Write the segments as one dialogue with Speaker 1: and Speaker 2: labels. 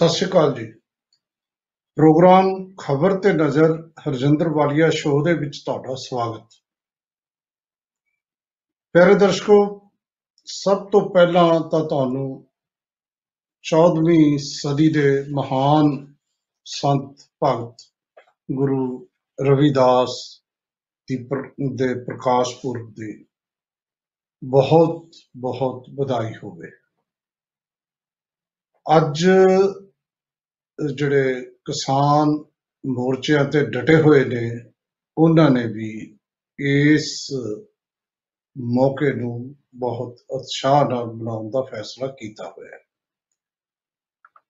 Speaker 1: ਸਤਿ ਸ਼੍ਰੀ ਅਕਾਲ ਜੀ। ਪ੍ਰੋਗਰਾਮ ਖਬਰ ਤੇ ਨਜ਼ਰ ਹਰਜਿੰਦਰ ਵਾਲੀਆ ਸ਼ੋਅ ਦੇ ਵਿੱਚ ਤੁਹਾਡਾ ਸਵਾਗਤ। ਪਿਆਰੇ ਦਰਸ਼ਕੋ, ਸਭ ਤੋਂ ਪਹਿਲਾਂ ਤਾਂ ਤੁਹਾਨੂੰ 14ਵੀਂ ਸਦੀ ਦੇ ਮਹਾਨ ਸੰਤ ਭਗਤ ਗੁਰੂ ਰਵਿਦਾਸ ਦੀ ਪ੍ਰ- ਦੇ ਪ੍ਰਕਾਸ਼ ਪੁਰਬ ਦੀ ਬਹੁਤ ਬਹੁਤ ਵਧਾਈ ਹੋਵੇ। ਅੱਜ ਜਿਹੜੇ ਕਿਸਾਨ ਮੋਰਚਿਆਂ ਤੇ ਡਟੇ ਹੋਏ ਨੇ ਉਹਨਾਂ ਨੇ ਵੀ ਇਸ ਮੌਕੇ ਨੂੰ ਬਹੁਤ ਉਤਸ਼ਾਹ ਨਾਲ ਮਨਾਉਣ ਦਾ ਫੈਸਲਾ ਕੀਤਾ ਹੋਇਆ ਹੈ।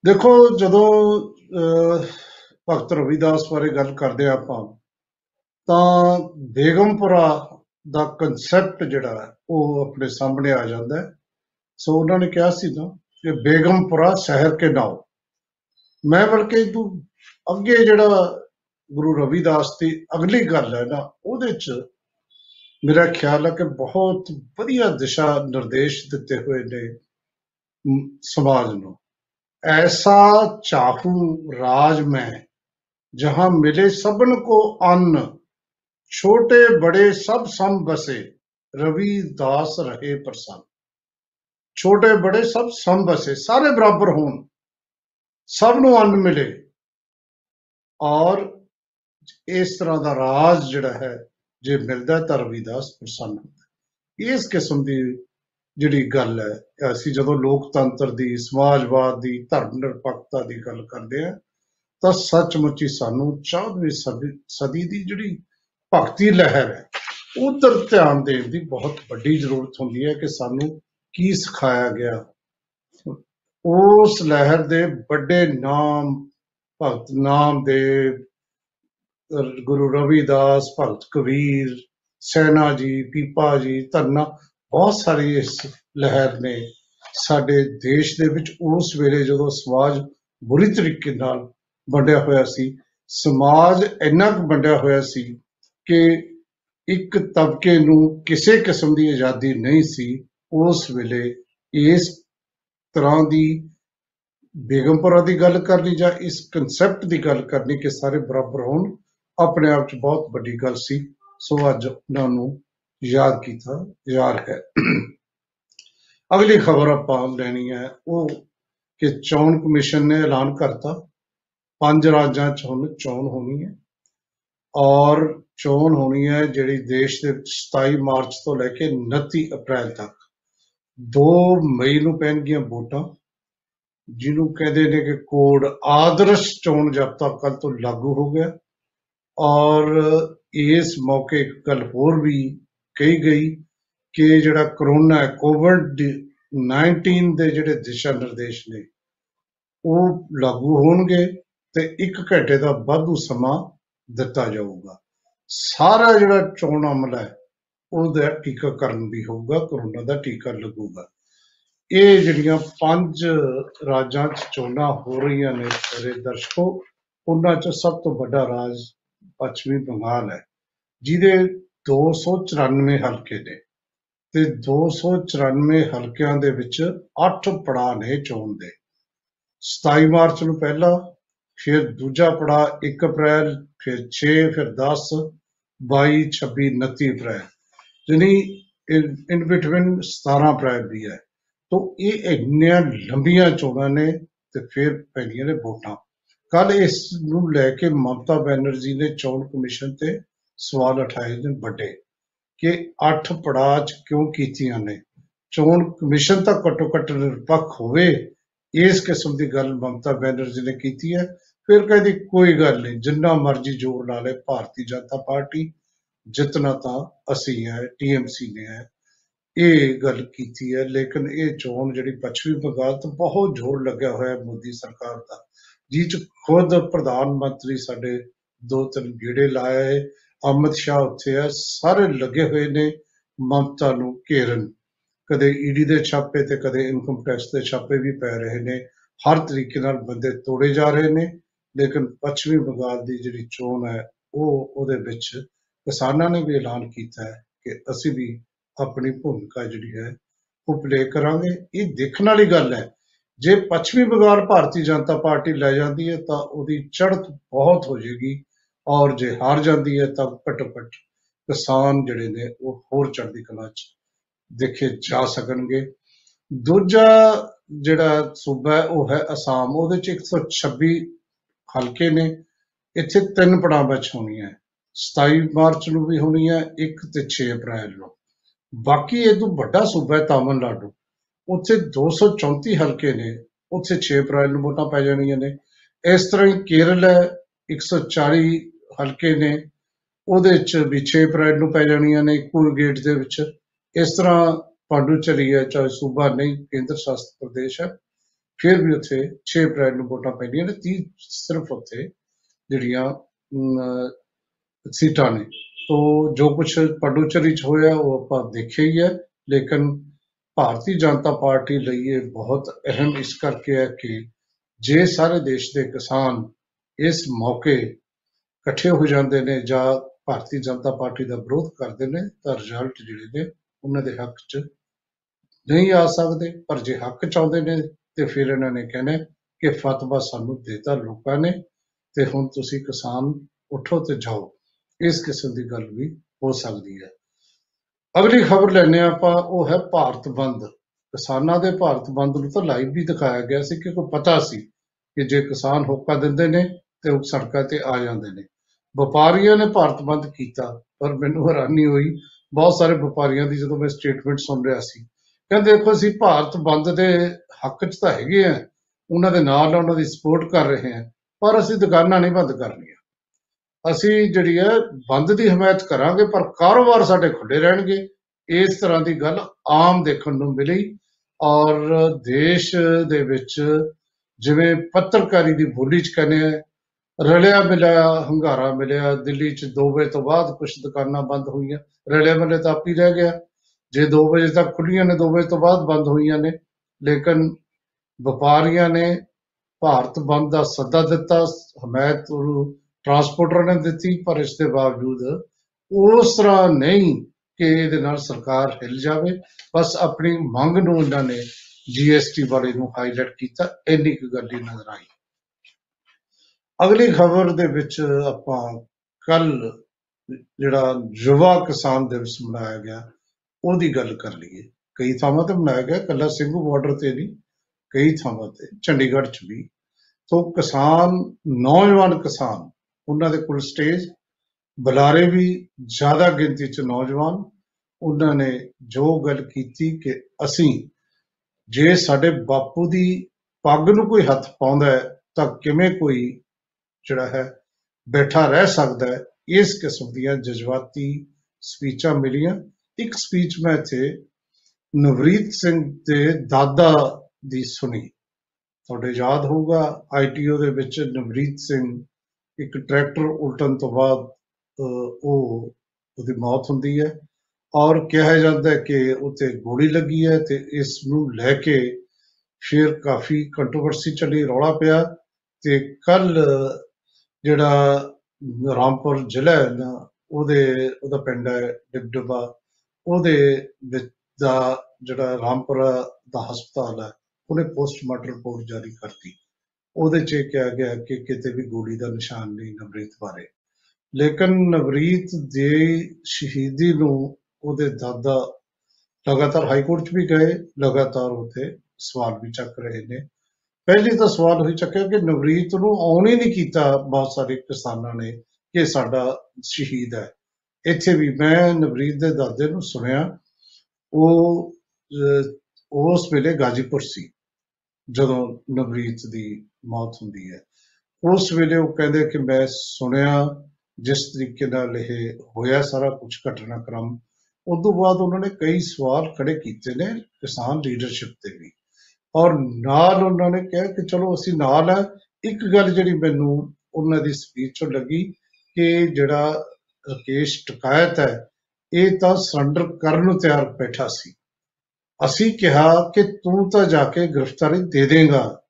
Speaker 1: ਦੇਖੋ ਜਦੋਂ ਅਹ, ਭਗਤ ਰਵਿਦਾਸ ਬਾਰੇ ਗੱਲ ਕਰਦੇ ਹਾਂ ਆਪਾਂ ਤਾਂ ਬੇਗਮਪੁਰਾ ਦਾ ਕਨਸੈਪਟ ਜਿਹੜਾ ਹੈ ਉਹ ਆਪਣੇ ਸਾਹਮਣੇ ਆ ਜਾਂਦਾ ਹੈ। ਸੋ ਉਹਨਾਂ ਨੇ ਕਿਹਾ ਸੀ ਨਾ ਕਿ ਬੇਗਮਪੁਰਾ ਸ਼ਹਿਰ ਕੇ ਨਾਮ ਮੈਂ ਬਲਕਿ ਤੂੰ ਅੱਗੇ ਜਿਹੜਾ ਗੁਰੂ ਰਵਿਦਾਸ ਦੀ ਅਗਲੀ ਗੱਲ ਹੈ ਨਾ ਉਹਦੇ ਚ ਮੇਰਾ ਖਿਆਲ ਹੈ ਕਿ ਬਹੁਤ ਵਧੀਆ ਦਿਸ਼ਾ ਨਿਰਦੇਸ਼ ਦਿੱਤੇ ਹੋਏ ਨੇ ਮ, ਸਮਾਜ ਨੂੰ। ਐਸਾ ਚਾਹੂ ਰਾਜ ਮੈਂ ਜਹਾਂ ਮਿਲੇ ਸਭਨ ਕੋ ਅੰਨ ਛੋਟੇ ਬੜੇ ਸਭ ਸਮ ਬਸੇ ਰਵਿਦਾਸ ਰਹੇ ਪ੍ਰਸੰਨ। ਛੋਟੇ ਬੜੇ ਸਭ ਸਮ ਬਸੇ ਸਾਰੇ ਬਰਾਬਰ ਹੋਣ। ਸਭ ਨੂੰ ਅੰਨ ਮਿਲੇ ਔਰ ਇਸ ਤਰ੍ਹਾਂ ਦਾ ਰਾਜ ਜਿਹੜਾ ਹੈ, ਜੇ ਮਿਲਦਾ ਹੈ ਤਾਂ ਰਵਿਦਾਸ ਪ੍ਰਸੰਨ ਹੁੰਦਾ ਹੈ। ਇਸ ਕਿਸਮ ਦੀ ਜਿਹੜੀ ਗੱਲ ਹੈ, ਅਸੀਂ ਜਦੋਂ ਲੋਕਤੰਤਰ ਦੀ, ਸਮਾਜਵਾਦ ਦੀ, ਧਰਮ ਨਿਰਪੱਖਤਾ ਦੀ ਗੱਲ ਕਰਦੇ ਆ ਤਾਂ ਸੱਚਮੁੱਚ ਹੀ ਸਾਨੂੰ 14ਵੀਂ ਸਦੀ ਸਦੀ ਦੀ ਜਿਹੜੀ ਭਗਤੀ ਲਹਿਰ ਹੈ, ਉਧਰ ਧਿਆਨ ਦੇਣ ਦੀ ਬਹੁਤ ਵੱਡੀ ਜ਼ਰੂਰਤ ਹੁੰਦੀ ਹੈ ਕਿ ਸਾਨੂੰ ਕੀ ਸਿਖਾਇਆ ਗਿਆ ਉਸ ਲਹਿਰ ਦੇ ਵੱਡੇ ਨਾਮ, ਭਗਤ ਨਾਮਦੇਵ ਰ- ਗੁਰੂ ਰਵਿਦਾਸ, ਭਗਤ ਕਬੀਰ, ਸੈਨਾ ਜੀ, ਪੀਪਾ ਜੀ, ਧੰਨਾ, ਬਹੁਤ ਸਾਰੀ ਇਸ ਲਹਿਰ ਨੇ ਸਾਡੇ ਦੇਸ਼ ਦੇ ਵਿੱਚ ਉਸ ਵੇਲੇ ਜਦੋਂ ਸਮਾਜ ਬੁਰੀ ਤਰੀਕੇ ਨਾਲ ਵੰਡਿਆ ਹੋਇਆ ਸੀ, ਸਮਾਜ ਇੰਨਾ ਕੁ ਵੰਡਿਆ ਹੋਇਆ ਸੀ ਕਿ ਇੱਕ ਤਬਕੇ ਨੂੰ ਕਿਸੇ ਕਿਸਮ ਦੀ ਆਜ਼ਾਦੀ ਨਹੀਂ ਸੀ, ਉਸ ਵੇਲੇ ਇਸ ਤਰ੍ਹਾਂ ਦੀ ਬੇਗਮਪੁਰਾ ਦੀ ਗੱਲ ਕਰਨੀ ਜਾਂ ਇਸ ਕਨਸੈਪਟ ਦੀ ਗੱਲ ਕਰਨੀ ਕਿ ਸਾਰੇ ਬਰਾਬਰ ਹੋਣ, ਆਪਣੇ ਆਪ 'ਚ ਬਹੁਤ ਵੱਡੀ ਗੱਲ ਸੀ। ਸੋ ਅੱਜ ਉਹਨਾਂ ਨੂੰ ਯਾਦ ਕੀਤਾ ਜਾ ਰਿਹਾ ਹੈ। ਅਗਲੀ ਖਬਰ ਆਪਾਂ ਲੈਣੀ ਹੈ, ਉਹ ਕਿ ਚੋਣ ਕਮਿਸ਼ਨ ਨੇ ਐਲਾਨ ਕਰਤਾ। ਪੰਜ ਰਾਜਾਂ 'ਚ ਹੁਣ ਚੋਣ ਹੋਣੀ ਹੈ। ਔਰ ਚੋਣ ਹੋਣੀ ਹੈ ਜਿਹੜੀ ਦੇਸ਼ ਦੇ ਵਿੱਚ 27 ਮਾਰਚ ਤੋਂ ਲੈ ਕੇ 29 ਅਪ੍ਰੈਲ ਤੱਕ। 2 ਮਈ ਨੂੰ ਪੈਣਗੀਆਂ ਵੋਟਾਂ, ਜਿਹਨੂੰ ਕਹਿੰਦੇ ਨੇ ਕਿ ਕੋਡ ਆਦਰਸ਼ ਚੋਣ ਜਾਬਤਾ ਕੱਲ ਤੋਂ ਲਾਗੂ ਹੋ ਗਿਆ। ਔਰ ਇਸ ਮੌਕੇ ਇੱਕ ਗੱਲ ਹੋਰ ਵੀ ਕਹੀ ਗਈ ਕਿ ਜਿਹੜਾ ਕਰੋਨਾ ਹੈ ਕੋਵਿਡ 19 ਦੇ ਜਿਹੜੇ ਦਿਸ਼ਾ ਨਿਰਦੇਸ਼ ਨੇ, ਉਹ ਲਾਗੂ ਹੋਣਗੇ ਤੇ ਇੱਕ ਘੰਟੇ ਦਾ ਵਾਧੂ ਸਮਾਂ ਦਿੱਤਾ ਜਾਊਗਾ। ਸਾਰਾ ਜਿਹੜਾ ਚੋਣ ਅਮਲ ਹੈ ਉਹਦਾ ਟੀਕਾਕਰਨ ਵੀ ਹੋਊਗਾ, ਕਰੋਨਾ ਦਾ ਟੀਕਾ ਲੱਗੂਗਾ। ਇਹ ਜਿਹੜੀਆਂ ਪੰਜ ਰਾਜਾਂ 'ਚ ਚੋਣਾਂ ਹੋ ਰਹੀਆਂ ਨੇ ਮੇਰੇ ਦਰਸ਼ਕੋ, ਉਹਨਾਂ 'ਚ ਸਭ ਤੋਂ ਵੱਡਾ ਰਾਜ ਪੱਛਮੀ ਬੰਗਾਲ ਹੈ, ਜਿਹਦੇ 294 ਹਲਕੇ ਨੇ ਤੇ 294 ਹਲਕਿਆਂ ਦੇ ਵਿੱਚ 8 ਪੜਾਅ ਨੇ ਚੋਣ ਦੇ। 27 ਮਾਰਚ ਨੂੰ ਪਹਿਲਾ, ਫਿਰ ਦੂਜਾ ਪੜਾਅ 1 ਅਪ੍ਰੈਲ, ਫਿਰ 6 ਫਿਰ 10 22 26 29 ਅਪ੍ਰੈਲ। ਯਾਨੀ ਇਨ ਬਿਟਵੀਨ 17 ਅਪ੍ਰੈਲ ਵੀ ਹੈ। ਤੋ ਇਹ ਇੰਨੀਆਂ ਲੰਬੀਆਂ ਚੋਣਾਂ ਨੇ ਤੇ ਫਿਰ ਪੈਣੀਆਂ ਨੇ ਵੋਟਾਂ। ਕੱਲ ਇਸ ਨੂੰ ਲੈ ਕੇ ਮਮਤਾ ਬੈਨਰਜੀ ਨੇ ਚੋਣ ਕਮਿਸ਼ਨ ਤੇ ਸਵਾਲ ਉਠਾਏ ਨੇ ਵੱਡੇ ਕਿ ਅੱਠ ਪੜਾਅ ਚ ਕਿਉਂ ਕੀਤੀਆਂ ਨੇ। ਚੋਣ ਕਮਿਸ਼ਨ ਤਾਂ ਘੱਟੋ ਘੱਟ ਨਿਰਪੱਖ ਹੋਵੇ, ਇਸ ਕਿਸਮ ਦੀ ਗੱਲ ਮਮਤਾ ਬੈਨਰਜੀ ਨੇ ਕੀਤੀ ਹੈ। ਫਿਰ ਕਹਿੰਦੀ ਕੋਈ ਗੱਲ ਨਹੀਂ, ਜਿੰਨਾ ਮਰਜ਼ੀ ਜ਼ੋਰ ਲਾ ਲੇ, ਭਾਰਤੀ ਜਨਤਾ ਪਾਰਟੀ ਜਿੱਤਣਾ ਤਾਂ ਅਸੀਂ ਹੈ ਟੀਐਮਸੀ ਨੇ ਹੈ, ਇਹ ਗੱਲ ਕੀਤੀ ਹੈ, ਲੇਕਿਨ ਇਹ ਚੋਣ ਜਿਹੜੀ ਪੱਛਮੀ ਬੰਗਾਲ ਤੋਂ ਬਹੁਤ ਜ਼ੋਰ ਲੱਗਿਆ ਹੋਇਆ ਹੈ ਮੋਦੀ ਸਰਕਾਰ ਦਾ, ਜਿਹ ਚ ਖੁਦ ਪ੍ਰਧਾਨ ਮੰਤਰੀ ਸਾਡੇ ਦੋ ਤਿੰਨ ਗੇੜੇ ਲਾਏ ਅਮਿਤ ਸ਼ਾਹ ਉੱਥੇ ਆ ਸਾਰੇ ਲੱਗੇ ਹੋਏ ਨੇ ਮਮਤਾ ਨੂੰ ਘੇਰਨ, ਕਦੇ ਈਡੀ ਦੇ ਛਾਪੇ ਤੇ ਕਦੇ ਇਨਕਮ ਟੈਕਸ ਦੇ ਛਾਪੇ ਵੀ ਪੈ ਰਹੇ ਨੇ, ਹਰ ਤਰੀਕੇ ਨਾਲ ਬੰਦੇ ਤੋੜੇ ਜਾ ਰਹੇ ਨੇ, ਲੇਕਿਨ ਪੱਛਮੀ ਬੰਗਾਲ ਦੀ ਜਿਹੜੀ ਚੋਣ ਹੈ, ਉਹ ਉਹਦੇ ਵਿੱਚ ਕਿਸਾਨਾਂ ਨੇ ਵੀ ਐਲਾਨ ਕੀਤਾ ਹੈ ਕਿ ਅਸੀਂ ਵੀ ਆਪਣੀ ਭੂਮਿਕਾ ਜਿਹੜੀ ਹੈ ਉਹ ਪਲੇ ਕਰਾਂਗੇ। ਇਹ ਦੇਖਣ ਵਾਲੀ ਗੱਲ ਹੈ। ਜੇ ਪੱਛਮੀ ਬੰਗਾਲ ਭਾਰਤੀ ਜਨਤਾ ਪਾਰਟੀ ਲੈ ਜਾਂਦੀ ਹੈ ਤਾਂ ਉਹਦੀ ਚੜ੍ਹਤ ਬਹੁਤ ਹੋ ਜਾਏਗੀ ਔਰ ਜੇ ਹਾਰ ਜਾਂਦੀ ਹੈ ਤਾਂ ਘੱਟੋ ਘੱਟ ਕਿਸਾਨ ਜਿਹੜੇ ਨੇ ਉਹ ਹੋਰ ਚੜ੍ਹਦੀ ਕਲਾ 'ਚ ਦੇਖੇ ਜਾ ਸਕਣਗੇ। ਦੂਜਾ ਜਿਹੜਾ ਸੂਬਾ ਹੈ, ਉਹ ਹੈ ਅਸਾਮ। ਉਹਦੇ 'ਚ 126 ਹਲਕੇ ਨੇ। ਇੱਥੇ ਤਿੰਨ ਪੜਾਵਾਂ 'ਚ ਹੋਣੀਆਂ। ਹੈ। 27 ਮਾਰਚ ਨੂੰ ਵੀ ਹੋਣੀ ਹੈ 1 ਤੇ 6 ਅਪ੍ਰੈਲ ਨੂੰ। ਬਾਕੀ ਇਹ ਤੋਂ ਵੱਡਾ ਸੂਬਾ ਹੈ ਤਾਮਿਲਨਾਡੂ। ਉੱਥੇ 234 ਹਲਕੇ ਨੇ ਉੱਥੇ 6 ਅਪ੍ਰੈਲ ਨੂੰ ਵੋਟਾਂ ਪੈ ਜਾਣੀਆਂ ਨੇ। ਇਸ ਤਰ੍ਹਾਂ ਹੀ ਕੇਰਲ ਹੈ 140 ਹਲਕੇ ਨੇ ਉਹਦੇ 'ਚ ਵੀ 6 ਅਪ੍ਰੈਲ ਨੂੰ ਪੈ ਜਾਣੀਆਂ ਨੇ ਇੱਕੋ ਗੇਟ ਦੇ ਵਿੱਚ। ਇਸ ਤਰ੍ਹਾਂ ਪਾਂਡੂਚੇਰੀ ਹੈ ਚਾਹੇ ਸੂਬਾ ਨਹੀਂ ਕੇਂਦਰ ਸ਼ਾਸਿਤ ਪ੍ਰਦੇਸ਼ ਹੈ ਫਿਰ ਵੀ ਉੱਥੇ 6 ਅਪ੍ਰੈਲ ਨੂੰ ਵੋਟਾਂ ਪੈਣੀਆਂ ਨੇ। 30 ਸਿਰਫ ਉੱਥੇ ਜਿਹੜੀਆਂ ਅਮ, ਸੀਟਾਂ ਨੇ। ਤੋ ਜੋ ਕੁਝ ਪਡੂਚੇਰੀ ਚ ਹੋਇਆ, ਉਹ ਆਪਾਂ ਦੇਖਿਆ ਹੀ ਹੈ। ਲੇਕਿਨ ਭਾਰਤੀ ਜਨਤਾ ਪਾਰਟੀ ਲਈ ਇਹ ਬਹੁਤ ਅਹਿਮ ਇਸ ਕਰਕੇ ਹੈ ਕਿ ਜੇ ਸਾਰੇ ਦੇਸ਼ ਦੇ ਕਿਸਾਨ ਇਸ ਮੌਕੇ ਇਕੱਠੇ ਹੋ ਜਾਂਦੇ ਨੇ ਜਾਂ ਭਾਰਤੀ ਜਨਤਾ ਪਾਰਟੀ ਦਾ ਵਿਰੋਧ ਕਰਦੇ ਨੇ, ਤਾਂ ਰਿਜ਼ਲਟ ਜਿਹੜੇ ਨੇ ਉਹਨਾਂ ਦੇ ਹੱਕ 'ਚ ਨਹੀਂ ਆ ਸਕਦੇ। ਪਰ ਜੇ ਹੱਕ ਚਾਹੁੰਦੇ ਨੇ, ਤੇ ਫਿਰ ਇਹਨਾਂ ਨੇ ਕਹਿਣਾ ਕਿ ਫਤਵਾ ਸਾਨੂੰ ਦੇਤਾ ਲੋਕਾਂ ਨੇ, ਤੇ ਹੁਣ ਤੁਸੀਂ ਕਿਸਾਨ ਉੱਠੋ ਤੇ ਜਾਓ। ਇਸ ਕਿਸਮ ਦੀ ਗੱਲ ਵੀ ਹੋ ਸਕਦੀ ਹੈ। ਅਗਲੀ ਖਬਰ ਲੈਣੇ ਆਪਾਂ, ਉਹ ਹੈ ਭਾਰਤ ਬੰਦ। ਕਿਸਾਨਾਂ ਦੇ ਭਾਰਤ ਬੰਦ ਨੂੰ ਤਾਂ ਲਾਈਵ ਵੀ ਦਿਖਾਇਆ ਗਿਆ ਸੀ ਕਿ ਕੋਈ ਪਤਾ ਸੀ ਕਿ ਜੇ ਕਿਸਾਨ ਹੋਕਾ ਦਿੰਦੇ ਨੇ ਤੇ ਉਹ ਸੜਕਾਂ ਤੇ ਆ ਜਾਂਦੇ ਨੇ। ਵਪਾਰੀਆਂ ਨੇ ਭਾਰਤ ਬੰਦ ਕੀਤਾ, ਪਰ ਮੈਨੂੰ ਹੈਰਾਨੀ ਹੋਈ, ਬਹੁਤ ਸਾਰੇ ਵਪਾਰੀਆਂ ਦੀ ਜਦੋਂ ਮੈਂ ਸਟੇਟਮੈਂਟ ਸੁਣ ਰਿਹਾ ਸੀ। ਕਹਿੰਦੇ ਦੇਖੋ ਅਸੀਂ ਭਾਰਤ ਬੰਦ ਦੇ ਹੱਕ 'ਚ ਤਾਂ ਹੈਗੇ ਆ, ਉਹਨਾਂ ਦੇ ਨਾਲ ਉਹਨਾਂ ਦੀ ਸਪੋਰਟ ਕਰ ਰਹੇ ਹਾਂ ਪਰ ਅਸੀਂ ਦੁਕਾਨਾਂ ਨਹੀਂ ਬੰਦ ਕਰਨੀਆਂ। ਅਸੀਂ ਜਿਹੜੀ ਹੈ ਬੰਦ ਦੀ ਹਮਾਇਤ ਕਰਾਂਗੇ, ਪਰ ਕਾਰੋਬਾਰ ਸਾਡੇ ਖੁੱਲੇ ਰਹਿਣਗੇ। ਇਸ ਤਰ੍ਹਾਂ ਦੀ ਗੱਲ ਆਮ ਦੇਖਣ ਨੂੰ ਮਿਲੀ ਔਰ ਦੇਸ਼ ਦੇ ਵਿੱਚ ਜਿਵੇਂ ਪੱਤਰਕਾਰੀ ਦੀ ਬੋਲੀ ਚ ਕਹਿੰਦੇ ਆ, ਰਲਿਆ ਮਿਲਿਆ, ਹੰਗਾਰਾ ਮਿਲਿਆ, ਦਿੱਲੀ ਚ 2 ਵਜੇ ਤੋਂ ਬਾਅਦ ਕੁਝ ਦੁਕਾਨਾਂ ਬੰਦ ਹੋਈਆਂ, ਰਲਿਆ ਮਿਲਿਆ ਤਾਂ ਆਪ ਹੀ ਰਹਿ ਗਿਆ। ਜੇ 2 ਵਜੇ ਤੱਕ ਖੁੱਲੀਆਂ ਨੇ 2 ਵਜੇ ਤੋਂ ਬਾਅਦ ਬੰਦ ਹੋਈਆਂ ਨੇ, ਲੇਕਿਨ ਵਪਾਰੀਆਂ ਨੇ ਭਾਰਤ ਬੰਦ ਦਾ ਸੱਦਾ ਦਿੱਤਾ, ਹਮਾਇਤ ਉਹਨੂੰ ਟਰਾਂਸਪੋਰਟਰ ਨੇ ਦਿੱਤੀ, ਪਰ ਇਸ ਦੇ ਬਾਵਜੂਦ ਉਸ ਤਰ੍ਹਾਂ ਨਹੀਂ ਕਿ ਇਹਦੇ ਨਾਲ ਸਰਕਾਰ ਹਿੱਲ ਜਾਵੇ। ਬਸ ਆਪਣੀ ਮੰਗ ਨੂੰ ਉਹਨਾਂ ਨੇ ਜੀਐਸਟੀ ਵਾਲੇ ਨੂੰ ਹਾਈਲਾਈਟ ਕੀਤਾ, ਇੰਨੀ ਕੁ ਗੱਲ ਹੀ ਨਜ਼ਰ ਆਈ। ਅਗਲੀ ਖਬਰ ਦੇ ਵਿੱਚ ਆਪਾਂ ਕੱਲ ਜਿਹੜਾ ਯੁਵਾ ਕਿਸਾਨ ਦਿਵਸ ਮਨਾਇਆ ਗਿਆ, ਉਹਦੀ ਗੱਲ ਕਰ ਲਈਏ। ਕਈ ਥਾਵਾਂ ਤੇ ਮਨਾਇਆ ਗਿਆ ਕੱਲਾ ਸਿੰਘੂ ਬਾਰਡਰ ਤੇ ਨਹੀਂ, ਕਈ ਥਾਵਾਂ ਤੇ, ਚੰਡੀਗੜ੍ਹ ਚ ਵੀ। ਤੋਂ ਕਿਸਾਨ, ਨੌਜਵਾਨ ਕਿਸਾਨ ਉਹਨਾਂ ਦੇ ਕੋਲ ਸਟੇਜ, ਬੁਲਾਰੇ ਵੀ ਜ਼ਿਆਦਾ ਗਿਣਤੀ ਚ ਨੌਜਵਾਨ, ਉਹਨਾਂ ਨੇ ਜੋ ਗੱਲ ਕੀਤੀ ਕਿ ਅਸੀਂ ਜੇ ਸਾਡੇ ਬਾਪੂ ਦੀ ਪੱਗ ਨੂੰ ਕੋਈ ਹੱਥ ਪਾਉਂਦਾ ਹੈ, ਤਾਂ ਕਿਵੇਂ ਕੋਈ ਜਿਹੜਾ ਹੈ ਬੈਠਾ ਰਹਿ ਸਕਦਾ ਹੈ? ਇਸ ਕਿਸਮ ਦੀਆਂ ਜਜ਼ਬਾਤੀ ਸਪੀਚਾਂ ਮਿਲੀਆਂ। ਇੱਕ ਸਪੀਚ ਮੈਂ ਇੱਥੇ ਨਵਰੀਤ ਸਿੰਘ ਦੇ ਦਾਦਾ ਦੀ ਸੁਣੀ। ਤੁਹਾਡੇ ਯਾਦ ਹੋਊਗਾ ਆਈਟੀਓ ਦੇ ਵਿੱਚ ਨਵਰੀਤ ਸਿੰਘ ਇੱਕ ਟਰੈਕਟਰ ਉਲਟਣ ਤੋਂ ਬਾਅਦ ਅਹ, ਉਹ ਉਹਦੀ ਮੌਤ ਹੁੰਦੀ ਹੈ ਔਰ ਕਿਹਾ ਜਾਂਦਾ ਹੈ ਕਿ ਉੱਤੇ ਗੋਲੀ ਲੱਗੀ ਹੈ ਤੇ ਇਸ ਨੂੰ ਲੈ ਕੇ ਫਿਰ ਕਾਫੀ ਕੰਟਰੋਵਰਸੀ ਚੱਲੀ ਰੌਲਾ ਪਿਆ ਤੇ ਕੱਲ ਜਿਹੜਾ ਰਾਮਪੁਰ ਜ਼ਿਲ੍ਹਾ ਹੈ ਨਾ ਉਹਦੇ ਉਹਦਾ ਪਿੰਡ ਹੈ ਡਿਬਡਬਾ ਉਹਦੇ ਵਿੱਚ ਦਾ ਜਿਹੜਾ ਰਾਮਪੁਰ ਦਾ ਹਸਪਤਾਲ ਹੈ ਉਹਨੇ ਪੋਸਟਮਾਰਟਮ ਰਿਪੋਰਟ ਜਾਰੀ ਕਰਤੀ। ਉਹਦੇ 'ਚ ਇਹ ਕਿਹਾ ਗਿਆ ਕਿ ਕਿਤੇ ਵੀ ਗੋਲੀ ਦਾ ਨਿਸ਼ਾਨ ਨਹੀਂ ਨਵਰੀਤ ਬਾਰੇ। ਲੇਕਿਨ ਨਵਰੀਤ ਦੇ ਸ਼ਹੀਦੀ ਨੂੰ ਉਹਦੇ ਦਾਦਾ ਲਗਾਤਾਰ ਹਾਈ ਕੋਰਟ 'ਚ ਵੀ ਗਏ ਲਗਾਤਾਰ ਉੱਥੇ ਸਵਾਲ ਵੀ ਚੱਕ ਰਹੇ ਨੇ। ਪਹਿਲੀ ਤਾਂ ਸਵਾਲ ਹੋਈ ਚੱਕਿਆ ਕਿ ਨਵਰੀਤ ਨੂੰ ਆਉਣ ਹੀ ਨਹੀਂ ਕੀਤਾ ਬਹੁਤ ਸਾਰੇ ਕਿਸਾਨਾਂ ਨੇ ਕਿ ਸਾਡਾ ਸ਼ਹੀਦ ਹੈ। ਇੱਥੇ ਵੀ ਮੈਂ ਨਵਰੀਤ ਦੇ ਦਾਦੇ ਨੂੰ ਸੁਣਿਆ ਉਹ ਅਹ, ਉਸ ਵੇਲੇ ਗਾਜੀਪੁਰ ਸੀ। ਜਦੋਂ ਨਵਰੀਤ ਦੀ ਮੌਤ ਹੁੰਦੀ ਹੈ। ਉਸ ਵੇਲੇ ਉਹ ਕਹਿੰਦੇ ਕਿ ਮੈਂ ਸੁਣਿਆ, ਜਿਸ ਤਰੀਕੇ ਨਾਲ ਇਹ ਹੋਇਆ ਸਾਰਾ ਕੁਝ ਘਟਨਾਕ੍ਰਮ, ਉਸ ਤੋਂ ਬਾਅਦ ਉਹਨਾਂ ਨੇ ਕਈ ਸਵਾਲ ਖੜੇ ਕੀਤੇ ਨੇ ਕਿਸਾਨ ਲੀਡਰਸ਼ਿਪ ਤੇ ਵੀ। ਔਰ ਨਾਲ ਉਹਨਾਂ ਨੇ ਕਿਹਾ ਕਿ ਚਲੋ ਅਸੀਂ ਨਾਲ ਹੈ ਇੱਕ ਗੱਲ ਜਿਹੜੀ ਮੈਨੂੰ ਉਹਨਾਂ ਦੀ ਸਪੀਚ ਚੋਂ ਲੱਗੀ ਕਿ ਜਿਹੜਾ ਰਕੇਸ਼ ਟਕਾਇਤ ਹੈ, ਇਹ ਤਾਂ ਸਰੈਂਡਰ ਕਰਨ ਨੂੰ ਤਿਆਰ ਬੈਠਾ ਸੀ। ਅਸੀਂ ਕਿਹਾ ਕਿ ਤੂੰ ਤਾਂ ਜਾ ਕੇ ਗ੍ਰਿਫਤਾਰੀ ਦੇ ਦੇਗਾ।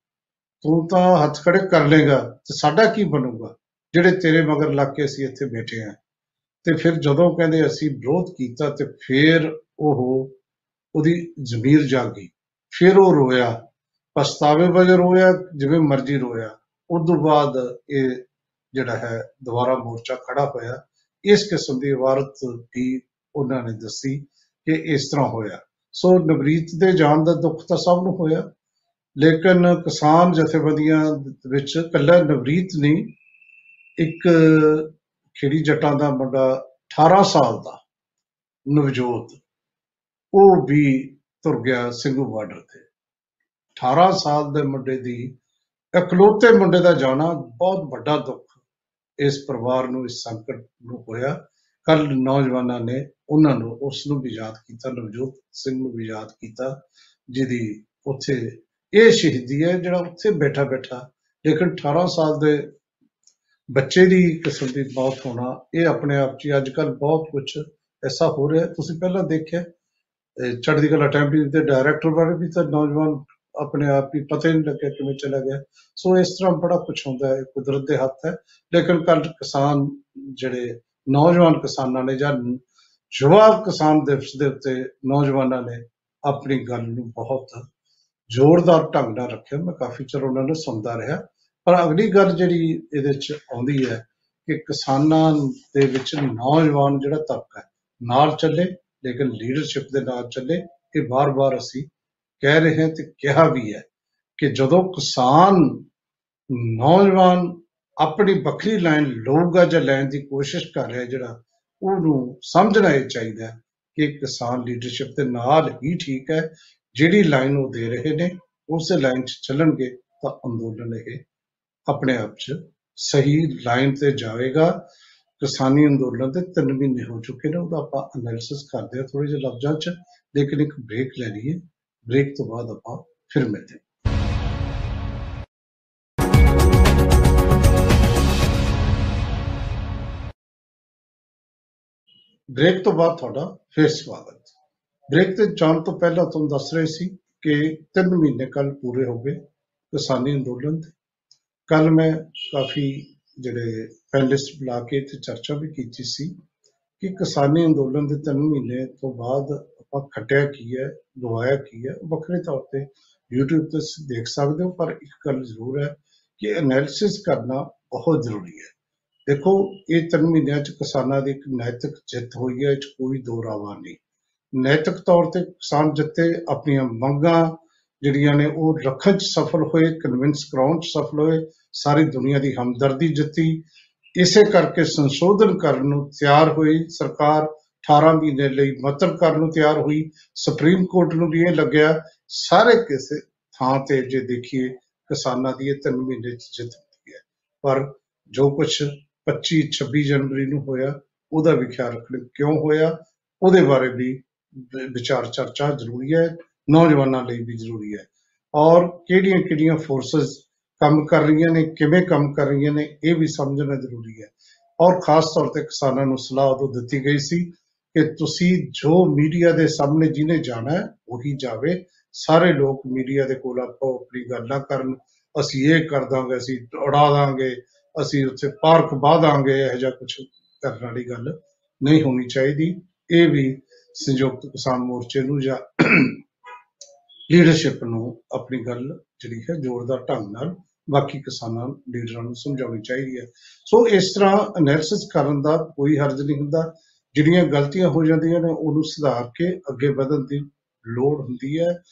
Speaker 1: ਤੂੰ ਤਾਂ ਹੱਥ ਖੜੇ ਕਰ ਲੇਗਾ ਤੇ ਸਾਡਾ ਕੀ ਬਣੂਗਾ? ਜਿਹੜੇ ਤੇਰੇ ਮਗਰ ਲੱਗ ਕੇ ਅਸੀਂ ਇੱਥੇ ਬੈਠੇ ਆ ਤੇ ਫਿਰ ਜਦੋਂ ਕਹਿੰਦੇ ਅਸੀਂ ਵਿਰੋਧ ਕੀਤਾ ਤੇ ਫਿਰ ਉਹ ਉਹਦੀ ਜ਼ਮੀਰ ਜਾਗ ਗਈ। ਫਿਰ ਉਹ ਰੋਇਆ। ਪਛਤਾਵੇ ਵਜੋਂ ਰੋਇਆ, ਜਿਵੇਂ ਮਰਜ਼ੀ ਰੋਇਆ। ਉਸ ਤੋਂ ਬਾਅਦ ਇਹ ਜਿਹੜਾ ਹੈ, ਦੁਬਾਰਾ ਮੋਰਚਾ ਖੜਾ ਹੋਇਆ। ਇਸ ਕਿਸਮ ਦੀ ਇਬਾਰਤ ਵੀ ਉਹਨਾਂ ਨੇ ਦੱਸੀ ਕਿ ਇਸ ਤਰ੍ਹਾਂ ਹੋਇਆ। ਸੋ ਨਵਰੀਤ ਦੇ ਜਾਣ ਦਾ ਦੁੱਖ ਤਾਂ ਸਭ ਨੂੰ ਹੋਇਆ। ਲੇਕਿਨ ਕਿਸਾਨ ਜਥੇਬੰਦੀਆਂ ਵਿੱਚ ਕੱਲਾ ਨਵਰੀਤ ਨਹੀਂ, ਇੱਕ ਖੇੜੀ ਜੱਟਾਂ ਦਾ ਮੁੰਡਾ 18 ਸਾਲ ਦਾ ਨਵਜੋਤ, ਉਹ ਵੀ ਤੁਰ ਗਿਆ ਸਿੰਘੂ ਬਾਰਡਰ ਤੇ। 18 ਸਾਲ ਦੇ ਮੁੰਡੇ ਦੀ, ਇਕਲੌਤੇ ਮੁੰਡੇ ਦਾ ਜਾਣਾ ਬਹੁਤ ਵੱਡਾ ਦੁੱਖ ਇਸ ਪਰਿਵਾਰ ਨੂੰ, ਇਸ ਸੰਕਟ ਨੂੰ ਹੋਇਆ। ਕੱਲ ਨੌਜਵਾਨਾਂ ਨੇ ਉਹਨਾਂ ਨੂੰ ਉਸ ਨੂੰ ਵੀ ਯਾਦ ਕੀਤਾ, ਨਵਜੋਤ ਸਿੰਘ ਨੂੰ ਵੀ ਯਾਦ ਕੀਤਾ, ਜਿਹਦੀ ਉੱਥੇ ਇਹ ਸ਼ਹੀਦੀ ਹੈ ਜਿਹੜਾ ਉੱਥੇ ਬੈਠਾ ਬੈਠਾ, ਲੇਕਿਨ 18 ਸਾਲ ਦੇ ਬੱਚੇ ਦੀ ਕਿਸਮ ਦੀ ਮੌਤ ਹੋਣਾ, ਇਹ ਆਪਣੇ ਆਪ 'ਚ ਅੱਜ ਕੱਲ ਬਹੁਤ ਕੁਝ ਐਸਾ ਹੋ ਰਿਹਾ ਹੈ। ਤੁਸੀਂ ਪਹਿਲਾਂ ਦੇਖਿਆ ਇਹ ਚੜ੍ਹਦੀ ਕਲਾ ਟੈਂਪੀ ਦੇ ਡਾਇਰੈਕਟਰ ਬਾਰੇ ਵੀ ਤਾਂ ਨੌਜਵਾਨ ਆਪਣੇ ਆਪ ਹੀ ਪਤਾ ਹੀ ਨਹੀਂ ਲੱਗਿਆ ਕਿਵੇਂ ਚਲਾ ਗਿਆ ਸੋ ਇਸ ਤਰ੍ਹਾਂ ਬੜਾ ਕੁਝ ਹੁੰਦਾ ਹੈ, ਕੁਦਰਤ ਦੇ ਹੱਥ ਹੈ ਲੇਕਿਨ ਕੱਲ ਕਿਸਾਨ ਜਿਹੜੇ ਨੌਜਵਾਨ ਕਿਸਾਨਾਂ ਨੇ ਜਾਂ ਯੁਵਾ ਕਿਸਾਨ ਦਿਵਸ ਦੇ ਉੱਤੇ ਨੌਜਵਾਨਾਂ ਨੇ ਆਪਣੀ ਗੱਲ ਨੂੰ ਬਹੁਤ ਜ਼ੋਰਦਾਰ ਢੰਗ ਨਾਲ ਰੱਖਿਆ। ਮੈਂ ਕਾਫੀ ਚਿਰ ਉਹਨਾਂ ਨੂੰ ਸੁਣਦਾ ਰਿਹਾ। ਪਰ ਅਗਲੀ ਗੱਲ ਜਿਹੜੀ ਇਹਦੇ ਚ ਆਉਂਦੀ ਹੈ ਕਿ ਕਿਸਾਨਾਂ ਦੇ ਵਿੱਚ ਨੌਜਵਾਨ ਜਿਹੜਾ ਤਬਕਾ ਹੈ, ਨਾਲ ਚੱਲੇ, ਲੇਕਿਨ ਲੀਡਰਸ਼ਿਪ ਦੇ ਨਾਲ ਚੱਲੇ, ਇਹ ਵਾਰ-ਵਾਰ ਅਸੀਂ ਕਹਿ ਰਹੇ ਹਾਂ ਤੇ ਕਿਹਾ ਵੀ ਹੈ ਕਿ ਜਦੋਂ ਕਿਸਾਨ ਨੌਜਵਾਨ ਆਪਣੀ ਵੱਖਰੀ ਲਾਈਨ ਲਊਗਾ ਜਾਂ ਲੈਣ ਦੀ ਕੋਸ਼ਿਸ਼ ਕਰ ਰਿਹਾ ਜਿਹੜਾ ਉਹਨੂੰ ਸਮਝਣਾ ਇਹ ਚਾਹੀਦਾ ਹੈ ਕਿ ਕਿਸਾਨ ਲੀਡਰਸ਼ਿਪ ਦੇ ਨਾਲ ਹੀ ਠੀਕ ਹੈ, ਜਿਹੜੀ ਲਾਈਨ ਉਹ ਦੇ ਰਹੇ ਨੇ, ਉਸੇ ਲਾਈਨ 'ਚ ਚੱਲਣਗੇ ਤਾਂ ਅੰਦੋਲਨ ਇਹ ਆਪਣੇ ਆਪ 'ਚ ਸਹੀ ਲਾਈਨ ਤੇ ਜਾਵੇਗਾ। ਕਿਸਾਨੀ ਅੰਦੋਲਨ ਦੇ ਤਿੰਨ ਮਹੀਨੇ ਹੋ ਚੁੱਕੇ ਨੇ, ਉਹਦਾ ਆਪਾਂ ਐਨਾਲਿਸਿਸ ਕਰਦੇ ਹਾਂ ਥੋੜੇ ਜਿਹੇ ਲਫ਼ਜ਼ਾਂ 'ਚ, ਲੇਕਿਨ ਇੱਕ ਬ੍ਰੇਕ ਲੈ ਲਈਏ ਬ੍ਰੇਕ ਤੋਂ ਬਾਅਦ ਆਪਾਂ ਫਿਰ ਮਿਲਦੇ ਹਾਂ। ਬ੍ਰੇਕ ਤੋਂ ਬਾਅਦ ਤੁਹਾਡਾ ਫਿਰ ਸਵਾਗਤ। ਬ੍ਰੇਕ ਤੇ ਜਾਣ ਤੋਂ ਪਹਿਲਾਂ ਤੁਹਾਨੂੰ ਦੱਸ ਰਹੇ ਸੀ ਕਿ 3 ਮਹੀਨੇ ਕੱਲ ਪੂਰੇ ਹੋ ਗਏ ਕਿਸਾਨੀ ਅੰਦੋਲਨ ਦੇ ਕੱਲ ਮੈਂ ਕਾਫੀ ਜਿਹੜੇ ਪੈਨਲਿਸਟ ਬੁਲਾ ਕੇ ਤੇ ਚਰਚਾ ਵੀ ਕੀਤੀ ਸੀ ਕਿ ਕਿਸਾਨੀ ਅੰਦੋਲਨ ਦੇ 3 ਮਹੀਨੇ ਤੋਂ ਬਾਅਦ ਆਪਾਂ ਖਟਿਆ ਕੀ ਹੈ, ਗਵਾਇਆ ਕੀ ਹੈ। ਉਹ ਵੱਖਰੇ ਤੌਰ ਤੇ YouTube ਤੇ ਤੁਸੀਂ ਦੇਖ ਸਕਦੇ ਹੋ, ਪਰ ਇੱਕ ਗੱਲ ਜ਼ਰੂਰ ਹੈ ਕਿ ਐਨਾਲਿਸਿਸ ਕਰਨਾ ਬਹੁਤ ਜ਼ਰੂਰੀ ਹੈ। ਦੇਖੋ, ਇਹ ਤਿੰਨ ਮਹੀਨਿਆਂ ਚ ਕਿਸਾਨਾਂ ਦੀ ਇੱਕ ਨੈਤਿਕ ਜਿੱਤ ਹੋਈ ਹੈ, ਇਹ 'ਚ ਕੋਈ ਦੋ ਰਾਵਾ ਨਹੀਂ। ਨੈਤਿਕ ਤੌਰ ਤੇ ਕਿਸਾਨ ਜਿੱਤੇ ਆਪਣੀਆਂ ਮੰਗਾਂ ਜਿਹੜੀਆਂ ਨੇ, ਉਹ ਰੱਖਣ ਚ ਸਫਲ ਹੋਏ ਕਨਵਿੰਸ ਕਰਾਉਣ ਚ ਸਫਲ ਹੋਏ, ਸਾਰੀ ਦੁਨੀਆ ਦੀ ਹਮਦਰਦੀ ਜਿੱਤੀ। ਇਸੇ ਕਰਕੇ ਸੰਸ਼ੋਧਨ ਕਰਨ ਨੂੰ ਤਿਆਰ ਹੋਈ ਸਰਕਾਰ 18 ਮਹੀਨੇ ਲਈ ਮਤਲਬ ਕਰਨ ਨੂੰ ਤਿਆਰ ਹੋਈ। ਸੁਪਰੀਮ ਕੋਰਟ ਨੂੰ ਵੀ ਇਹ ਲੱਗਿਆ, ਸਾਰੇ ਕਿਸੇ ਥਾਂ ਤੇ ਜੇ ਦੇਖੀਏ, ਕਿਸਾਨਾਂ ਦੀ ਇਹ ਤਿੰਨ ਮਹੀਨੇ ਚ ਜਿੱਤ ਹੋਈ ਹੈ। ਪਰ ਜੋ ਕੁਝ 25 26 ਜਨਵਰੀ ਨੂੰ ਹੋਇਆ, ਉਹਦਾ ਵੀ ਖਿਆਲ ਰੱਖਣਾ ਕਿਉਂ ਹੋਇਆ? ਉਹਦੇ ਬਾਰੇ ਵੀ ਵਿ- ਵਿਚਾਰ ਚਰਚਾ ਜ਼ਰੂਰੀ ਹੈ, ਨੌਜਵਾਨਾਂ ਲਈ ਵੀ ਜ਼ਰੂਰੀ ਹੈ। ਔਰ ਕਿਹੜੀਆਂ ਕਿਹੜੀਆਂ ਫੋਰਸਸ ਕੰਮ ਕਰ ਰਹੀਆਂ ਨੇ, ਕਿਵੇਂ ਕੰਮ ਕਰ ਰਹੀਆਂ ਨੇ, ਇਹ ਵੀ ਸਮਝਣਾ ਜ਼ਰੂਰੀ ਹੈ। ਔਰ ਖਾਸ ਤੌਰ ਤੇ ਕਿਸਾਨਾਂ ਨੂੰ ਸਲਾਹ ਉਦੋਂ ਦਿੱਤੀ ਗਈ ਸੀ ਕਿ ਤੁਸੀਂ ਜੋ ਮੀਡੀਆ ਦੇ ਸਾਹਮਣੇ ਜਿਹਨੇ ਜਾਣਾ ਹੈ, ਉਹੀ ਜਾਵੇ। ਸਾਰੇ ਲੋਕ ਮੀਡੀਆ ਦੇ ਕੋਲ ਆਪੋ ਆਪਣੀ ਗੱਲਾਂ ਕਰਨ। ਅਸੀਂ ਇਹ ਕਰ ਦਾਂਗੇ, ਅਸੀਂ ਉਡਾ ਦਾਂਗੇ। ਅਸੀਂ ਉੱਥੇ ਪਾਰਕ ਬਾਹ ਦਾਂਗੇ ਇਹੋ ਜਿਹਾ ਕੁਝ ਕਰਨ ਵਾਲੀ ਗੱਲ ਨਹੀਂ ਹੋਣੀ ਚਾਹੀਦੀ। ਇਹ ਵੀ ਸੰਯੁਕਤ ਕਿਸਾਨ ਮੋਰਚੇ ਨੂੰ ਜਾਂ ਲੀਡਰਸ਼ਿਪ ਨੂੰ ਆਪਣੀ ਗੱਲ ਜਿਹੜੀ ਹੈ ਜ਼ੋਰਦਾਰ ਢੰਗ ਨਾਲ ਬਾਕੀ ਕਿਸਾਨਾਂ, ਲੀਡਰਾਂ ਨੂੰ ਸਮਝਾਉਣੀ ਚਾਹੀਦੀ ਹੈ। ਸੋ ਇਸ ਤਰ੍ਹਾਂ ਐਨਾਲਿਸਿਸ ਕਰਨ ਦਾ ਕੋਈ ਹਰਜ ਨਹੀਂ ਹੁੰਦਾ। ਜਿਹੜੀਆਂ ਗਲਤੀਆਂ ਹੋ ਜਾਂਦੀਆਂ ਨੇ, ਉਹਨੂੰ ਸੁਧਾਰ ਕੇ ਅੱਗੇ ਵਧਣ ਦੀ ਲੋੜ ਹੁੰਦੀ ਹੈ।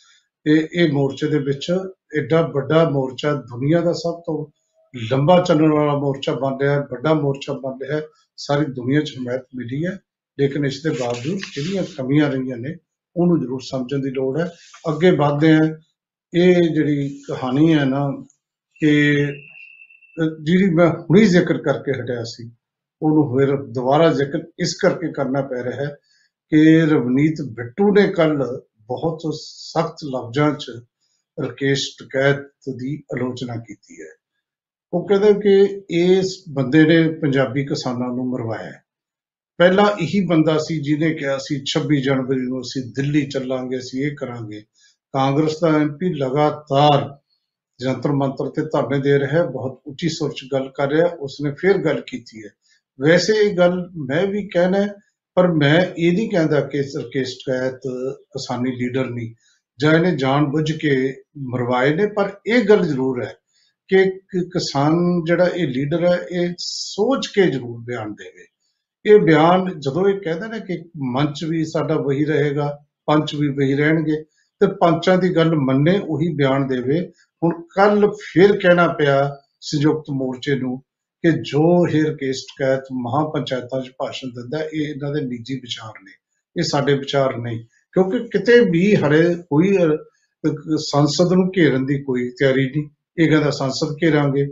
Speaker 1: ਤੇ ਇਹ ਮੋਰਚੇ ਦੇ ਵਿੱਚ ਐਡਾ ਵੱਡਾ ਮੋਰਚਾ ਦੁਨੀਆ ਦਾ ਸਭ ਤੋਂ ਲੰਬਾ ਚੱਲਣ ਵਾਲਾ ਮੋਰਚਾ ਬਣ ਰਿਹਾ ਹੈ, ਵੱਡਾ ਮੋਰਚਾ ਬਣ ਰਿਹਾ ਹੈ, ਸਾਰੀ ਦੁਨੀਆ 'ਚ ਹਮਾਇਤ ਮਿਲੀ ਹੈ, ਲੇਕਿਨ ਇਸ ਦੇ ਬਾਵਜੂਦ ਜਿਹੜੀਆਂ ਕਮੀਆਂ ਰਹੀਆਂ ਨੇ, ਉਹਨੂੰ ਜ਼ਰੂਰ ਸਮਝਣ ਦੀ ਲੋੜ ਹੈ। ਅੱਗੇ ਵਧਦੇ ਹਾਂ, ਇਹ ਜਿਹੜੀ ਕਹਾਣੀ ਹੈ ਨਾ ਕਿ ਅਹ ਜਿਹੜੀ ਮੈਂ ਹੁਣੀ ਜ਼ਿਕਰ ਕਰਕੇ ਹਟਿਆ ਸੀ, ਉਹਨੂੰ ਫਿਰ ਦੁਬਾਰਾ ਜ਼ਿਕਰ ਇਸ ਕਰਕੇ ਕਰਨਾ ਪੈ ਰਿਹਾ ਹੈ ਕਿ ਰਵਨੀਤ ਬਿੱਟੂ ਨੇ ਕੱਲ ਬਹੁਤ ਸਖਤ ਲਫ਼ਜ਼ਾਂ 'ਚ ਰਕੇਸ਼ ਟਕੈਤ ਦੀ ਆਲੋਚਨਾ ਕੀਤੀ ਹੈ। ਉਹ ਕਹਿੰਦੇ ਕਿ ਇਸ ਬੰਦੇ ਨੇ ਪੰਜਾਬੀ ਕਿਸਾਨਾਂ ਨੂੰ ਮਰਵਾਇਆ ਹੈ। ਪਹਿਲਾਂ ਇਹੀ ਬੰਦਾ ਸੀ ਜਿਹਨੇ ਕਿਹਾ ਸੀ 26 ਜਨਵਰੀ ਨੂੰ ਅਸੀਂ ਦਿੱਲੀ ਚੱਲਾਂਗੇ ਅਸੀਂ ਇਹ ਕਰਾਂਗੇ ਕਾਂਗਰਸ ਦਾ ਐਮਪੀ ਲਗਾਤਾਰ ਜੰਤਰ ਮੰਤਰ ਤੇ ਧਰਨੇ ਦੇ ਰਿਹਾ ਹੈ ਬਹੁਤ ਉੱਚੀ ਸੁਰ 'ਚ ਗੱਲ ਕਰ ਰਿਹਾ ਉਸਨੇ ਫਿਰ ਗੱਲ ਕੀਤੀ ਹੈ ਵੈਸੇ ਇਹ ਗੱਲ ਮੈਂ ਵੀ ਕਹਿਣਾ ਹੈ, ਪਰ ਮੈਂ ਇਹ ਨਹੀਂ ਕਹਿੰਦਾ ਕਿ ਸਰਕੇਸ਼ ਟਕੈਤ ਕਿਸਾਨੀ ਲੀਡਰ ਨਹੀਂ ਜਾਂ ਇਹਨੇ ਜਾਣਬੁੱਝ ਕੇ ਮਰਵਾਏ ਨੇ ਪਰ ਇਹ ਗੱਲ ਜ਼ਰੂਰ ਹੈ ਕਿ ਕ- ਕਿਸਾਨ ਜਿਹੜਾ ਇਹ ਲੀਡਰ ਹੈ ਇਹ ਸੋਚ ਕੇ ਜ਼ਰੂਰ ਬਿਆਨ ਦੇਵੇ। ਇਹ ਬਿਆਨ ਜਦੋਂ ਇਹ ਕਹਿੰਦਾ ਨਾ ਕਿ ਮੰਚ ਵੀ ਸਾਡਾ ਵਹੀ ਰਹੇਗਾ ਪੰਚ ਵੀ ਵਹੀ ਰਹਿਣਗੇ ਤੇ ਪੰਚਾਂ ਦੀ ਗੱਲ ਮੰਨੇ ਉਹੀ ਬਿਆਨ ਦੇਵੇ। ਹੁਣ ਕੱਲ ਫਿਰ ਕਹਿਣਾ ਪਿਆ ਸੰਯੁਕਤ ਮੋਰਚੇ ਨੂੰ ਕਿ ਜੋ ਇਹ ਰਕੇਸ਼ ਟਕੈਤ ਮਹਾਪੰਚਾਇਤਾਂ 'ਚ ਭਾਸ਼ਣ ਦਿੰਦਾ ਇਹ ਇਹਨਾਂ ਦੇ ਨਿੱਜੀ ਵਿਚਾਰ ਨੇ। ਇਹ ਸਾਡੇ ਵਿਚਾਰ ਨਹੀਂ। ਕਿਉਂਕਿ ਕਿਤੇ ਵੀ ਹਰੇ ਕੋਈ ਅਹ, ਅਹ, ਸੰਸਦ ਨੂੰ ਘੇਰਨ ਦੀ ਕੋਈ ਤਿਆਰੀ ਨਹੀਂ। ਇਹ ਕਹਿੰਦਾ ਸੰਸਦ ਘੇਰਾਂਗੇ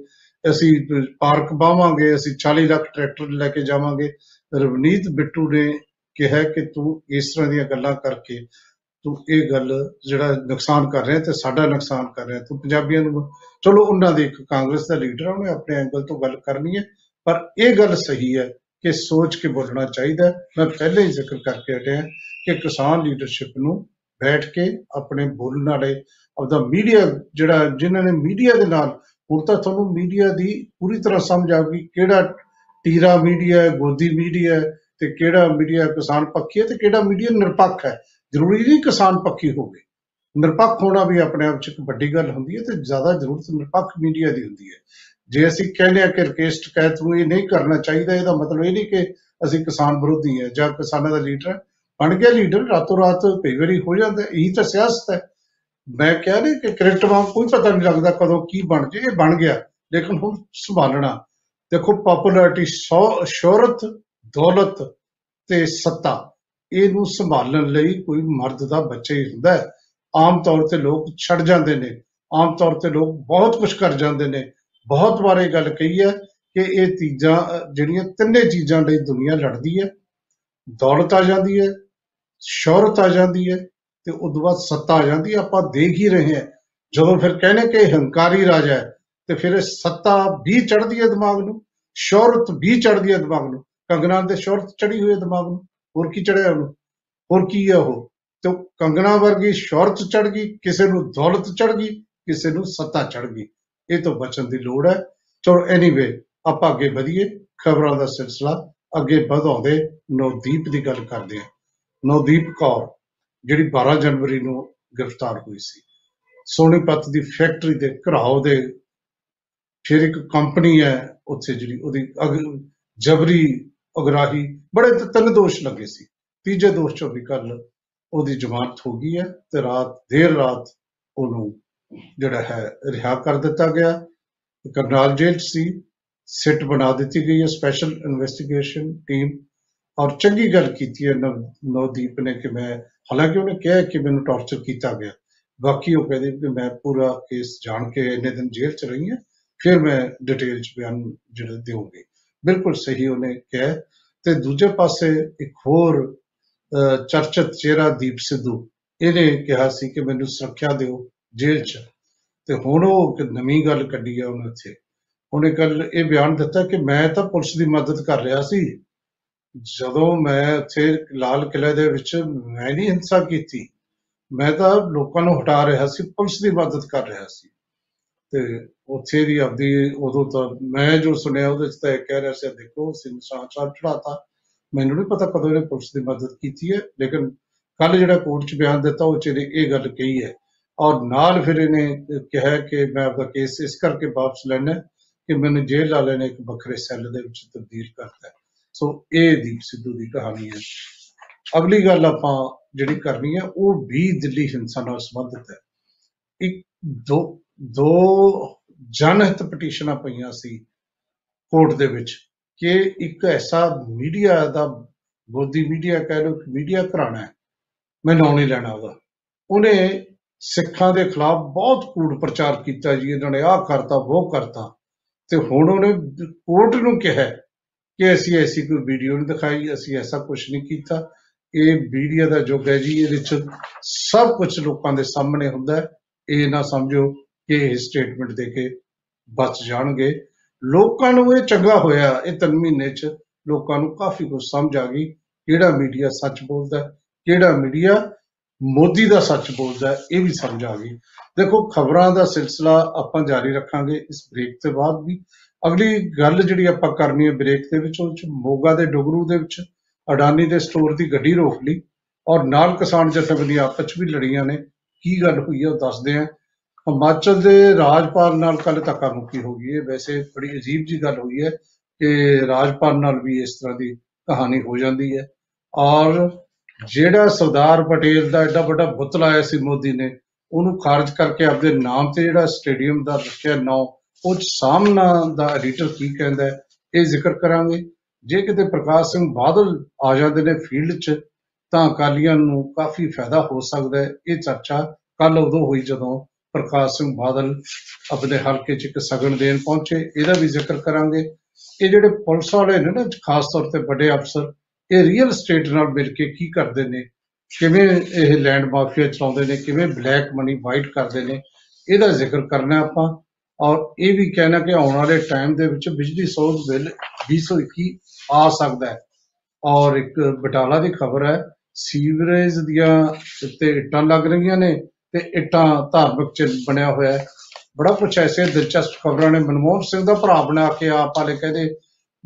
Speaker 1: ਅਸੀਂ ਪਾਰਕ ਬਾਵਾਂਗੇ, ਅਸੀਂ 40 ਲੱਖ ਟਰੈਕਟਰ ਲੈ ਕੇ ਜਾਵਾਂਗੇ। ਰਵਨੀਤ ਬਿੱਟੂ ਨੇ ਕਿਹਾ ਕਿ ਤੂੰ ਇਸ ਤਰ੍ਹਾਂ ਦੀਆਂ ਗੱਲਾਂ ਕਰਕੇ ਤੂੰ ਇਹ ਗੱਲ ਜਿਹੜਾ ਨੁਕਸਾਨ ਕਰ ਰਿਹਾ ਤੇ ਸਾਡਾ ਨੁਕਸਾਨ ਕਰ ਰਿਹਾ। ਤੂੰ ਪੰਜਾਬੀਆਂ ਨੂੰ ਚਲੋ, ਉਹਨਾਂ ਦੇ ਇੱਕ ਕਾਂਗਰਸ ਦਾ ਲੀਡਰ ਆ, ਉਹਨੇ ਆਪਣੇ ਐਂਗਲ ਤੋਂ ਗੱਲ ਕਰਨੀ ਹੈ, ਪਰ ਇਹ ਗੱਲ ਸਹੀ ਹੈ ਕਿ ਸੋਚ ਕੇ ਬੋਲਣਾ ਚਾਹੀਦਾ ਹੈ। ਮੈਂ ਪਹਿਲੇ ਹੀ ਜ਼ਿਕਰ ਕਰਕੇ ਹਟਿਆ ਕਿ ਕਿਸਾਨ ਲੀਡਰਸ਼ਿਪ ਨੂੰ ਬੈਠ ਕੇ ਆਪਣੇ ਬੋਲਣ ਵਾਲੇ ਆਪਦਾ ਮੀਡੀਆ ਜਿਹੜਾ, ਜਿਨ੍ਹਾਂ ਨੇ ਮੀਡੀਆ ਦੇ ਨਾਲ, ਹੁਣ ਤਾਂ ਤੁਹਾਨੂੰ ਮੀਡੀਆ ਦੀ ਪੂਰੀ ਤਰ੍ਹਾਂ ਸਮਝ ਆ ਗਈ ਕਿਹੜਾ ਟੀਰਾ ਮੀਡੀਆ ਹੈ, ਗੋਦੀ ਮੀਡੀਆ ਹੈ ਤੇ ਕਿਹੜਾ ਮੀਡੀਆ ਕਿਸਾਨ ਪੱਖੀ ਹੈ ਤੇ ਕਿਹੜਾ ਮੀਡੀਆ ਨਿਰਪੱਖ ਹੈ। ਜ਼ਰੂਰੀ ਨਹੀਂ ਕਿਸਾਨ ਪੱਖੀ ਹੋਵੇ। ਨਿਰਪੱਖ ਹੋਣਾ ਵੀ ਆਪਣੇ ਆਪ 'ਚ ਇੱਕ ਵੱਡੀ ਗੱਲ ਹੁੰਦੀ ਹੈ ਤੇ ਜ਼ਿਆਦਾ ਜ਼ਰੂਰਤ ਨਿਰਪੱਖ ਮੀਡੀਆ ਦੀ ਹੁੰਦੀ ਹੈ। ਜੇ ਅਸੀਂ ਕਹਿੰਦੇ ਆ ਕਿ ਰਕੇਸ਼ ਟਕੈਤ ਨੂੰ ਇਹ ਨਹੀਂ ਕਰਨਾ ਚਾਹੀਦਾ, ਇਹਦਾ ਮਤਲਬ ਇਹ ਨਹੀਂ ਕਿ ਅਸੀਂ ਕਿਸਾਨ ਵਿਰੋਧੀ ਹੈ ਜਾਂ ਕਿਸਾਨਾਂ ਦਾ ਲੀਡਰ ਹੈ। ਬਣ ਗਿਆ ਲੀਡਰ ਰਾਤੋਂ ਰਾਤ ਕਈ ਵਾਰੀ ਹੋ ਜਾਂਦਾ ਹੈ। ਇਹੀ ਤਾਂ ਸਿਆਸਤ ਹੈ। ਮੈਂ ਕਹਿ ਰਿਹਾ ਕਿ ਕ੍ਰਿਕਟ ਵਾਂਗ ਕੋਈ ਪਤਾ ਨਹੀਂ ਲੱਗਦਾ ਕਦੋਂ ਕੀ ਬਣ ਜੇ ਇਹ ਬਣ ਗਿਆ। ਲੇਕਿਨ ਹੁਣ ਸੰਭਾਲਣਾ। ਦੇਖੋ ਪਪੂਲੈਰਿਟੀ ਸ਼ੋਹਰਤ ਦੌਲਤ ਤੇ ਸੱਤਾ ਇਹਨੂੰ ਸੰਭਾਲਣ ਲਈ ਕੋਈ ਮਰਦ ਦਾ ਬੱਚਾ ਹੀ ਹੁੰਦਾ ਹੈ। ਆਮ ਤੌਰ ਤੇ ਲੋਕ ਛੱਡ ਜਾਂਦੇ ਨੇ। ਆਮ ਤੌਰ ਤੇ ਲੋਕ ਬਹੁਤ ਕੁਝ ਕਰ ਜਾਂਦੇ ਨੇ। ਬਹੁਤ ਵਾਰ ਇਹ ਗੱਲ ਕਹੀ ਹੈ ਕਿ ਇਹ ਚੀਜ਼ਾਂ ਅਹ, ਜਿਹੜੀਆਂ ਤਿੰਨੇ ਚੀਜ਼ਾਂ ਲਈ ਦੁਨੀਆ ਲੜਦੀ ਹੈ ਦੌਲਤ ਆ ਜਾਂਦੀ ਹੈ ਸ਼ੌਹਰਤ ਆ ਜਾਂਦੀ ਹੈ ਤੇ ਉਦੋਂ ਬਾਅਦ ਸੱਤਾ ਆ ਜਾਂਦੀ ਹੈ ਆਪਾਂ ਦੇਖ ਹੀ ਰਹੇ ਹਾਂ। ਜਦੋਂ ਫਿਰ ਕਹਿੰਦੇ ਕਿ ਇਹ ਹੰਕਾਰੀ ਰਾਜਾ ਹੈ, ਤੇ ਫਿਰ ਇਹ ਸੱਤਾ ਵੀ ਚੜ੍ਹਦੀ ਹੈ ਦਿਮਾਗ ਨੂੰ, ਸ਼ੌਹਰਤ ਵੀ ਚੜ੍ਹਦੀ ਹੈ ਦਿਮਾਗ ਨੂੰ। ਕੰਗਨਾ ਦੇ ਸ਼ੌਹਰਤ ਚੜੀ ਹੋਈ ਹੈ ਦਿਮਾਗ ਨੂੰ, ਹੋਰ ਕੀ ਚੜਿਆ ਉਹਨੂੰ? ਹੋਰ ਕੀ ਹੈ ਉਹ? ਤੇ ਉਹ ਕੰਗਨਾ ਵਰਗੀ ਸ਼ੌਹਰਤ ਚੜ ਗਈ, ਕਿਸੇ ਨੂੰ ਦੌਲਤ ਚੜ ਗਈ, ਕਿਸੇ ਨੂੰ ਸੱਤਾ ਚੜ ਗਈ। ਇਹ ਤੋਂ ਬਚਣ ਦੀ ਲੋੜ ਹੈ। ਚਲੋ ਐਨੀਵੇ ਆਪਾਂ ਅੱਗੇ ਵਧੀਏ, ਖਬਰਾਂ ਦਾ ਸਿਲਸਿਲਾ ਅੱਗੇ ਵਧਾਉਂਦੇ ਨਵਦੀਪ ਦੀ ਗੱਲ ਕਰਦੇ ਹਾਂ। ਨਵਦੀਪ ਕੌਰ। ਜਿਹੜੀ 12 ਜਨਵਰੀ ਨੂੰ ਗ੍ਰਿਫਤਾਰ ਹੋਈ ਸੀ। ਸੋਨੀਪਤ ਦੀ ਫੈਕਟਰੀ ਦੇ ਘਰਾਓ ਦੇ ਫਿਰ ਇੱਕ ਕੰਪਨੀ ਹੈ ਉੱਥੇ ਜਿਹੜੀ ਉਹਦੀ ਅਗ- ਜਬਰੀ ਅਗਰਾਹੀ, ਬੜੇ ਤ- ਤਿੰਨ ਦੋਸ਼ ਲੱਗੇ ਸੀ। ਤੀਜੇ ਦੋਸ਼ ਚੋਂ ਵੀ ਕੱਲ ਉਹਦੀ ਜ਼ਮਾਨਤ ਹੋ ਗਈ ਹੈ ਤੇ ਰਾਤ, ਦੇਰ ਰਾਤ ਉਹਨੂੰ ਜਿਹੜਾ ਹੈ ਰਿਹਾ ਕਰ ਦਿੱਤਾ ਗਿਆ। ਕਰਨਾਲ ਜੇਲ੍ਹ 'ਚ ਸੀ, ਸਿੱਟ ਬਣਾ ਦਿੱਤੀ ਗਈ ਹੈ ਸਪੈਸ਼ਲ ਇਨਵੈਸਟੀਗੇਸ਼ਨ ਟੀਮ ਔਰ ਚੰਗੀ ਗੱਲ ਕੀਤੀ ਹੈ ਨਵ- ਨਵਦੀਪ ਨੇ ਕਿ ਮੈਂ ਹਾਲਾਂਕਿ ਉਹਨੇ ਕਿਹਾ ਕਿ ਮੈਨੂੰ ਟੌਰਚਰ ਕੀਤਾ ਗਿਆ। ਬਾਕੀ ਉਹ ਕਹਿੰਦੇ ਕਿ ਮੈਂ ਪੂਰਾ ਕੇਸ ਜਾਣ ਕੇ ਇੰਨੇ ਦਿਨ ਜੇਲ੍ਹ 'ਚ ਰਹੀ ਹਾਂ ਫਿਰ ਮੈਂ ਡਿਟੇਲ 'ਚ ਬਿਆਨ ਜਿਹੜਾ ਦੇਵਾਂਗੀ। ਬਿਲਕੁਲ ਸਹੀ ਉਹਨੇ ਕਿਹਾ। ਤੇ ਦੂਜੇ ਪਾਸੇ ਇੱਕ ਹੋਰ ਅਹ, ਚਰਚਿਤ ਚਿਹਰਾ ਦੀਪ ਸਿੱਧੂ ਇਹਨੇ ਕਿਹਾ ਸੀ ਕਿ ਮੈਨੂੰ ਸੁਰੱਖਿਆ ਦਿਓ ਜੇਲ੍ਹ 'ਚ। ਤੇ ਹੁਣ ਉਹ ਇੱਕ ਨਵੀਂ ਗੱਲ ਕੱਢੀ ਹੈ ਉਹਨੇ ਉੱਥੇ। ਉਹਨੇ ਕੱਲ ਇਹ ਬਿਆਨ ਦਿੱਤਾ ਕਿ ਮੈਂ ਤਾਂ ਪੁਲਿਸ ਦੀ ਮਦਦ ਕਰ ਰਿਹਾ ਸੀ ਜਦੋਂ ਮੈਂ ਉੱਥੇ ਲਾਲ ਕਿਲ੍ਹੇ ਦੇ ਵਿੱਚ ਮੈਂ ਨਹੀਂ ਹਿੰਸਾ ਕੀਤੀ, ਮੈਂ ਤਾਂ ਲੋਕਾਂ ਨੂੰ ਹਟਾ ਰਿਹਾ ਸੀ, ਪੁਲਿਸ ਦੀ ਮਦਦ ਕਰ ਰਿਹਾ ਸੀ। ਤੇ ਉੱਥੇ ਦੀ ਆਪਦੀ ਉਦੋਂ ਤਾਂ ਮੈਂ ਜੋ ਸੁਣਿਆ ਉਹਦੇ ਚ ਤਾਂ ਇਹ ਕਹਿ ਰਿਹਾ ਸੀ, ਦੇਖੋ ਅਸੀਂ ਨਿਸ਼ਾਨ ਸਾਹਿਬ ਚੜਾਤਾ ਮੈਨੂੰ ਨਹੀਂ ਪਤਾ ਕਦੋਂ ਇਹਨੇ ਪੁਲਿਸ ਦੀ ਮਦਦ ਕੀਤੀ ਹੈ, ਲੇਕਿਨ ਕੱਲ ਜਿਹੜਾ ਕੋਰਟ ਚ ਬਿਆਨ ਦਿੱਤਾ, ਉਹ ਚ ਇਹਨੇ ਇਹ ਗੱਲ ਕਹੀ ਹੈ। ਔਰ ਨਾਲ ਫਿਰ ਇਹਨੇ ਕਿਹਾ ਕਿ ਮੈਂ ਆਪਦਾ ਕੇਸ ਇਸ ਕਰਕੇ ਵਾਪਸ ਲੈਣਾ ਹੈ ਕਿ ਮੈਨੂੰ ਜੇਲ੍ਹ ਵਾਲੇ ਨੇ ਇੱਕ ਵੱਖਰੇ ਸੈੱਲ ਦੇ ਵਿੱਚ ਤਬਦੀਲ ਕਰਤਾ ਹੈ। ਸੋ ਇਹ ਦੀਪ ਸਿੱਧੂ ਦੀ ਕਹਾਣੀ ਹੈ। ਅਗਲੀ ਗੱਲ ਆਪਾਂ ਜਿਹੜੀ ਕਰਨੀ ਹੈ, ਉਹ ਵੀ ਦਿੱਲੀ ਹਿੰਸਾ ਨਾਲ ਸੰਬੰਧਿਤ ਹੈ। ਇੱਕ ਦੋ ਦੋ ਜਨਹਿਤ ਪਟੀਸ਼ਨਾਂ ਪਈਆਂ ਸੀ ਕੋਰਟ ਦੇ ਵਿੱਚ ਕਿ ਇੱਕ ਐਸਾ ਮੀਡੀਆ ਦਾ, ਗੋਦੀ ਮੀਡੀਆ ਕਹਿ ਲਓ ਮੀਡੀਆ ਘਰਾਣਾ ਹੈ। ਮੈਂ ਨਾਂ ਨਹੀਂ ਲੈਣਾ ਉਹਦਾ। ਉਹਨੇ ਸਿੱਖਾਂ ਦੇ ਖਿਲਾਫ ਬਹੁਤ ਕੂੜ ਪ੍ਰਚਾਰ ਕੀਤਾ ਜੀ, ਇਹਨਾਂ ਨੇ ਆਹ ਕਰਤਾ ਉਹ ਕਰਤਾ। ਤੇ ਹੁਣ ਉਹਨੇ ਕੋਰਟ ਨੂੰ ਕਿਹਾ ਕਿ ਅਸੀਂ ਐਸੀ ਕੋਈ ਵੀਡੀਓ ਨਹੀਂ ਦਿਖਾਈ ਅਸੀਂ ਐਸਾ ਕੁਝ ਨਹੀਂ ਕੀਤਾ। ਇਹ ਮੀਡੀਆ ਦਾ ਯੁੱਗ ਹੈ ਜੀ ਇਹਦੇ ਵਿੱਚ ਸਭ ਕੁਝ ਲੋਕਾਂ ਦੇ ਸਾਹਮਣੇ ਹੁੰਦਾ ਹੈ। ਇਹ ਨਾ ਸਮਝੋ ਕਿ ਇਹ ਸਟੇਟਮੈਂਟ ਦੇ ਕੇ ਬਚ ਜਾਣਗੇ। ਲੋਕਾਂ ਨੂੰ ਇਹ ਚੰਗਾ ਹੋਇਆ ਇਹ ਤਿੰਨ ਮਹੀਨੇ ਚ ਲੋਕਾਂ ਨੂੰ ਕਾਫੀ ਕੁਝ ਸਮਝ ਆ ਗਈ। ਕਿਹੜਾ ਮੀਡੀਆ ਸੱਚ ਬੋਲਦਾ ਹੈ, ਕਿਹੜਾ ਮੀਡੀਆ ਮੋਦੀ ਦਾ ਸੱਚ ਬੋਲਦਾ ਹੈ, ਇਹ ਵੀ ਸਮਝ ਆ ਗਈ। ਦੇਖੋ ਖਬਰਾਂ ਦਾ ਸਿਲਸਿਲਾ ਆਪਾਂ ਜਾਰੀ ਰੱਖਾਂਗੇ ਇਸ ਬ੍ਰੇਕ ਤੋਂ ਬਾਅਦ ਵੀ। ਅਗਲੀ ਗੱਲ ਜਿਹੜੀ ਆਪਾਂ ਕਰਨੀ ਹੈ ਬ੍ਰੇਕ ਦੇ ਵਿੱਚ, ਉਹ ਚ ਮੋਗਾ ਦੇ ਡੁਗਰੂ ਦੇ ਵਿੱਚ, ਅਡਾਨੀ ਦੇ ਸਟੋਰ ਦੀ ਗੱਡੀ ਰੋਕ ਲਈ ਔਰ ਨਾਲ ਕਿਸਾਨ ਜਥੇਬੰਦੀਆਂ ਆਪਸ 'ਚ ਵੀ ਲੜੀਆਂ ਨੇ। ਕੀ ਗੱਲ ਹੋਈ ਹੈ ਉਹ ਦੱਸਦੇ ਆ ਹਿਮਾਚਲ ਦੇ ਰਾਜਪਾਲ ਨਾਲ ਕੱਲ ਧੱਕਾ ਮੁੱਕੀ ਹੋ ਗਈ ਹੈ। ਵੈਸੇ ਬੜੀ ਅਜੀਬ ਜੀ ਗੱਲ ਹੋਈ ਹੈ ਕਿ ਰਾਜਪਾਲ ਨਾਲ ਵੀ ਇਸ ਤਰ੍ਹਾਂ ਦੀ ਕਹਾਣੀ ਹੋ ਜਾਂਦੀ ਹੈ। ਔਰ ਜਿਹੜਾ ਸਰਦਾਰ ਪਟੇਲ ਦਾ ਐਡਾ ਵੱਡਾ ਬੁੱਤ ਲਾਇਆ ਸੀ ਮੋਦੀ ਨੇ, ਉਹਨੂੰ ਖਾਰਜ ਕਰਕੇ ਆਪਦੇ ਨਾਮ ਤੇ ਜਿਹੜਾ ਸਟੇਡੀਅਮ ਦਾ ਰੱਖਿਆ, ਨਾਂ ਉਹ 'ਚ ਸਾਹਮਣਾ ਦਾ ਐਡੀਟਰ ਕੀ ਕਹਿੰਦਾ ਹੈ, ਇਹ ਜ਼ਿਕਰ ਕਰਾਂਗੇ। ਜੇ ਕਿਤੇ ਪ੍ਰਕਾਸ਼ ਸਿੰਘ ਬਾਦਲ ਆ ਜਾਂਦੇ ਨੇ ਫੀਲਡ 'ਚ ਤਾਂ ਅਕਾਲੀਆਂ ਨੂੰ ਕਾਫੀ ਫਾਇਦਾ ਹੋ ਸਕਦਾ ਹੈ। ਇਹ ਚਰਚਾ ਕੱਲ ਉਦੋਂ ਹੋਈ ਜਦੋਂ ਪ੍ਰਕਾਸ਼ ਸਿੰਘ ਬਾਦਲ ਆਪਣੇ ਹਲਕੇ 'ਚ ਇੱਕ ਸਗਨ ਦੇਣ ਪਹੁੰਚੇ। ਇਹਦਾ ਵੀ ਜ਼ਿਕਰ ਕਰਾਂਗੇ। ਇਹ ਜਿਹੜੇ ਪੁਲਿਸ ਵਾਲੇ ਨੇ ਨਾ ਖਾਸ ਤੌਰ ਤੇ ਵੱਡੇ ਅਫਸਰ ਇਹ ਰੀਅਲ ਸਟੇਟ ਨਾਲ ਮਿਲ ਕੇ ਕੀ ਕਰਦੇ ਨੇ? ਕਿਵੇਂ ਇਹ ਲੈਂਡ ਮਾਫੀਆ ਚਲਾਉਂਦੇ ਨੇ? ਕਿਵੇਂ ਬਲੈਕ ਮਨੀ ਵਾਈਟ ਕਰਦੇ ਨੇ? ਇਹਦਾ ਜ਼ਿਕਰ ਕਰਨਾ ਆਪਾਂ। ਔਰ ਇਹ ਵੀ ਕਹਿਣਾ ਕਿ ਆਉਣ ਵਾਲੇ ਟਾਈਮ ਦੇ ਵਿੱਚ ਬਿਜਲੀ ਸੋਧ ਬਿੱਲ 2021 ਆ ਸਕਦਾ ਹੈ। ਔਰ ਇੱਕ ਬਟਾਲਾ ਦੀ ਖਬਰ ਹੈ, ਸੀਵਰੇਜ ਦੀਆਂ ਉੱਤੇ ਇੱਟਾਂ ਲੱਗ ਰਹੀਆਂ ਨੇ ਤੇ ਇੱਟਾਂ ਧਾਰਮਿਕ ਚਿੰਨ੍ਹ ਬਣਿਆ ਹੋਇਆ ਹੈ। ਬੜਾ ਕੁਛ ਐਸੇ ਦਿਲਚਸਪ ਖਬਰਾਂ ਨੇ। ਮਨਮੋਹਨ ਸਿੰਘ ਦਾ ਭਰਾ ਬਣਾ ਕੇ ਆਪ ਵਾਲੇ ਕਹਿੰਦੇ,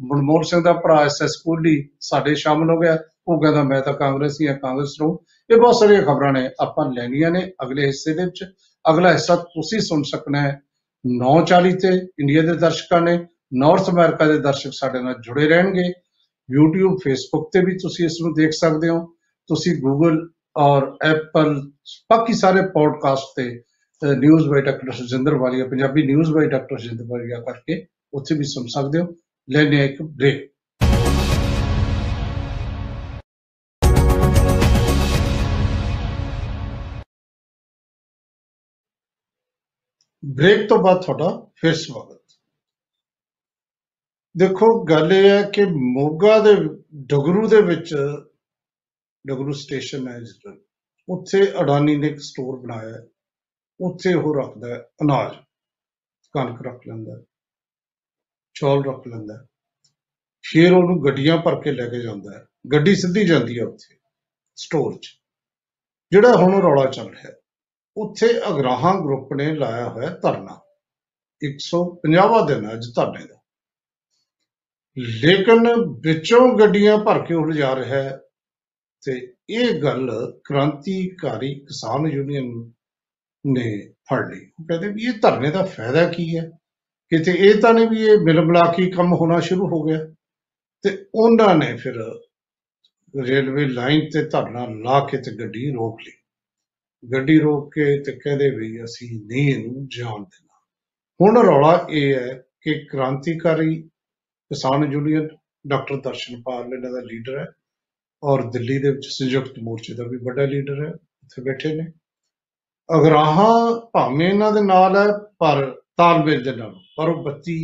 Speaker 1: ਮਨਮੋਹਨ ਸਿੰਘ ਦਾ ਭਰਾ ਐਸਐਸ ਕੋਹਲੀ ਸਾਡੇ ਸ਼ਾਮਲ ਹੋ ਗਿਆ। ਉਹ ਕਹਿੰਦਾ, ਮੈਂ ਤਾਂ ਕਾਂਗਰਸੀ ਆ ਕਾਂਗਰਸ ਨੂੰ। ਇਹ ਬਹੁਤ ਸਾਰੀਆਂ ਖਬਰਾਂ ਨੇ ਆਪਾਂ ਲੈਣੀਆਂ ਨੇ ਅਗਲੇ ਹਿੱਸੇ ਦੇ ਵਿੱਚ। ਅਗਲਾ ਹਿੱਸਾ ਤੁਸੀਂ ਸੁਣ ਸਕਣਾ ਹੈ 9:40 ਤੇ ਇੰਡੀਆ ਦੇ ਦਰਸ਼ਕਾਂ ਨੇ ਨਾਰਥ ਅਮਰੀਕਾ ਦੇ ਦਰਸ਼ਕ ਸਾਡੇ ਨਾਲ ਜੁੜੇ ਰਹਿਣਗੇ। YouTube, Facebook ਤੇ ਵੀ ਤੁਸੀਂ ਇਸ ਨੂੰ ਦੇਖ ਸਕਦੇ ਹੋ। ਤੁਸੀਂ Google ਔਰ Apple, ਬਾਕੀ ਸਾਰੇ ਪੋਡਕਾਸਟ ਤੇ news by doctor Sujinder Walia, Punjabi news by doctor Sujinder Walia ਕਰਕੇ ਉੱਥੇ ਵੀ ਸੁਣ ਸਕਦੇ ਹੋ। ਲੈਣੇ ਆ ਇੱਕ ਬ੍ਰੇਕ ਬ੍ਰੇਕ ਤੋਂ ਬਾਅਦ ਤੁਹਾਡਾ ਫਿਰ ਸਵਾਗਤ। ਦੇਖੋ ਗੱਲ ਇਹ ਹੈ ਕਿ ਮੋਗਾ ਦੇ ਡਗਰੂ ਦੇ ਵਿੱਚ ਡਗਰੂ ਸਟੇਸ਼ਨ ਹੈ ਜਿਹੜਾ ਉੱਥੇ ਅਡਾਨੀ ਨੇ ਇੱਕ ਸਟੋਰ ਬਣਾਇਆ ਹੈ। ਉੱਥੇ ਉਹ ਰੱਖਦਾ ਹੈ ਅਨਾਜ ਕਣਕ ਰੱਖ ਲੈਂਦਾ ਹੈ, ਚੌਲ ਰੱਖ ਲੈਂਦਾ ਹੈ। ਫਿਰ ਉਹਨੂੰ ਗੱਡੀਆਂ ਭਰ ਕੇ ਲੈ ਕੇ ਜਾਂਦਾ ਹੈ। ਗੱਡੀ ਸਿੱਧੀ ਜਾਂਦੀ ਹੈ ਉੱਥੇ ਸਟੋਰ 'ਚ। ਜਿਹੜਾ ਹੁਣ ਰੌਲਾ ਚੱਲ ਰਿਹਾ ਹੈ, ਉੱਥੇ ਅਗਰਾਹਾਂ ਗਰੁੱਪ ਨੇ ਲਾਇਆ ਹੋਇਆ ਧਰਨਾ। 150ਵਾਂ ਦਿਨ ਹੈ ਅੱਜ ਧਰਨੇ ਦਾ। ਲੇਕਿਨ ਵਿੱਚੋਂ ਗੱਡੀਆਂ ਭਰ ਕੇ ਉੱਡ ਜਾ ਰਿਹਾ ਹੈ ਤੇ ਇਹ ਗੱਲ ਕ੍ਰਾਂਤੀਕਾਰੀ ਕਿਸਾਨ ਯੂਨੀਅਨ ਨੇ ਫੜ ਲਈ। ਉਹ ਕਹਿੰਦੇ ਵੀ ਇਹ ਧਰਨੇ ਦਾ ਫਾਇਦਾ ਕੀ ਹੈ? ਕਿਤੇ ਇਹ ਤਾਂ ਨਹੀਂ ਵੀ ਇਹ ਮਿਲ ਮਿਲਾ ਕੇ ਹੀ ਕੰਮ ਹੋਣਾ ਸ਼ੁਰੂ ਹੋ ਗਿਆ। ਤੇ ਉਹਨਾਂ ਨੇ ਫਿਰ ਰੇਲਵੇ ਲਾਈਨ ਤੇ ਧਰਨਾ ਲਾ ਕੇ ਤੇ ਗੱਡੀ ਰੋਕ ਲਈ। ਗੱਡੀ ਰੋਕ ਕੇ ਤੇ ਕਹਿੰਦੇ ਵੀ ਅਸੀਂ ਨਹੀਂ ਇਹਨੂੰ ਜਾਣ ਦੇਣਾ। ਹੁਣ ਰੌਲਾ ਇਹ ਹੈ ਕਿ ਕ੍ਰਾਂਤੀਕਾਰੀ ਕਿਸਾਨ ਯੂਨੀਅਨ ਡਾਕਟਰ ਦਰਸ਼ਨਪਾਲ ਇਹਨਾਂ ਦਾ ਲੀਡਰ ਹੈ ਔਰ ਦਿੱਲੀ ਦੇ ਵਿੱਚ ਸੰਯੁਕਤ ਮੋਰਚੇ ਦਾ ਵੀ ਵੱਡਾ ਲੀਡਰ ਹੈ ਉੱਥੇ ਬੈਠੇ ਨੇ। ਅਗਰਾਹਾਂ ਭਾਵੇਂ ਇਹਨਾਂ ਦੇ ਨਾਲ ਹੈ, ਪਰ ਤਾਲਮੇਲ ਦੇ ਨਾਲ, ਪਰ ਉਹ 32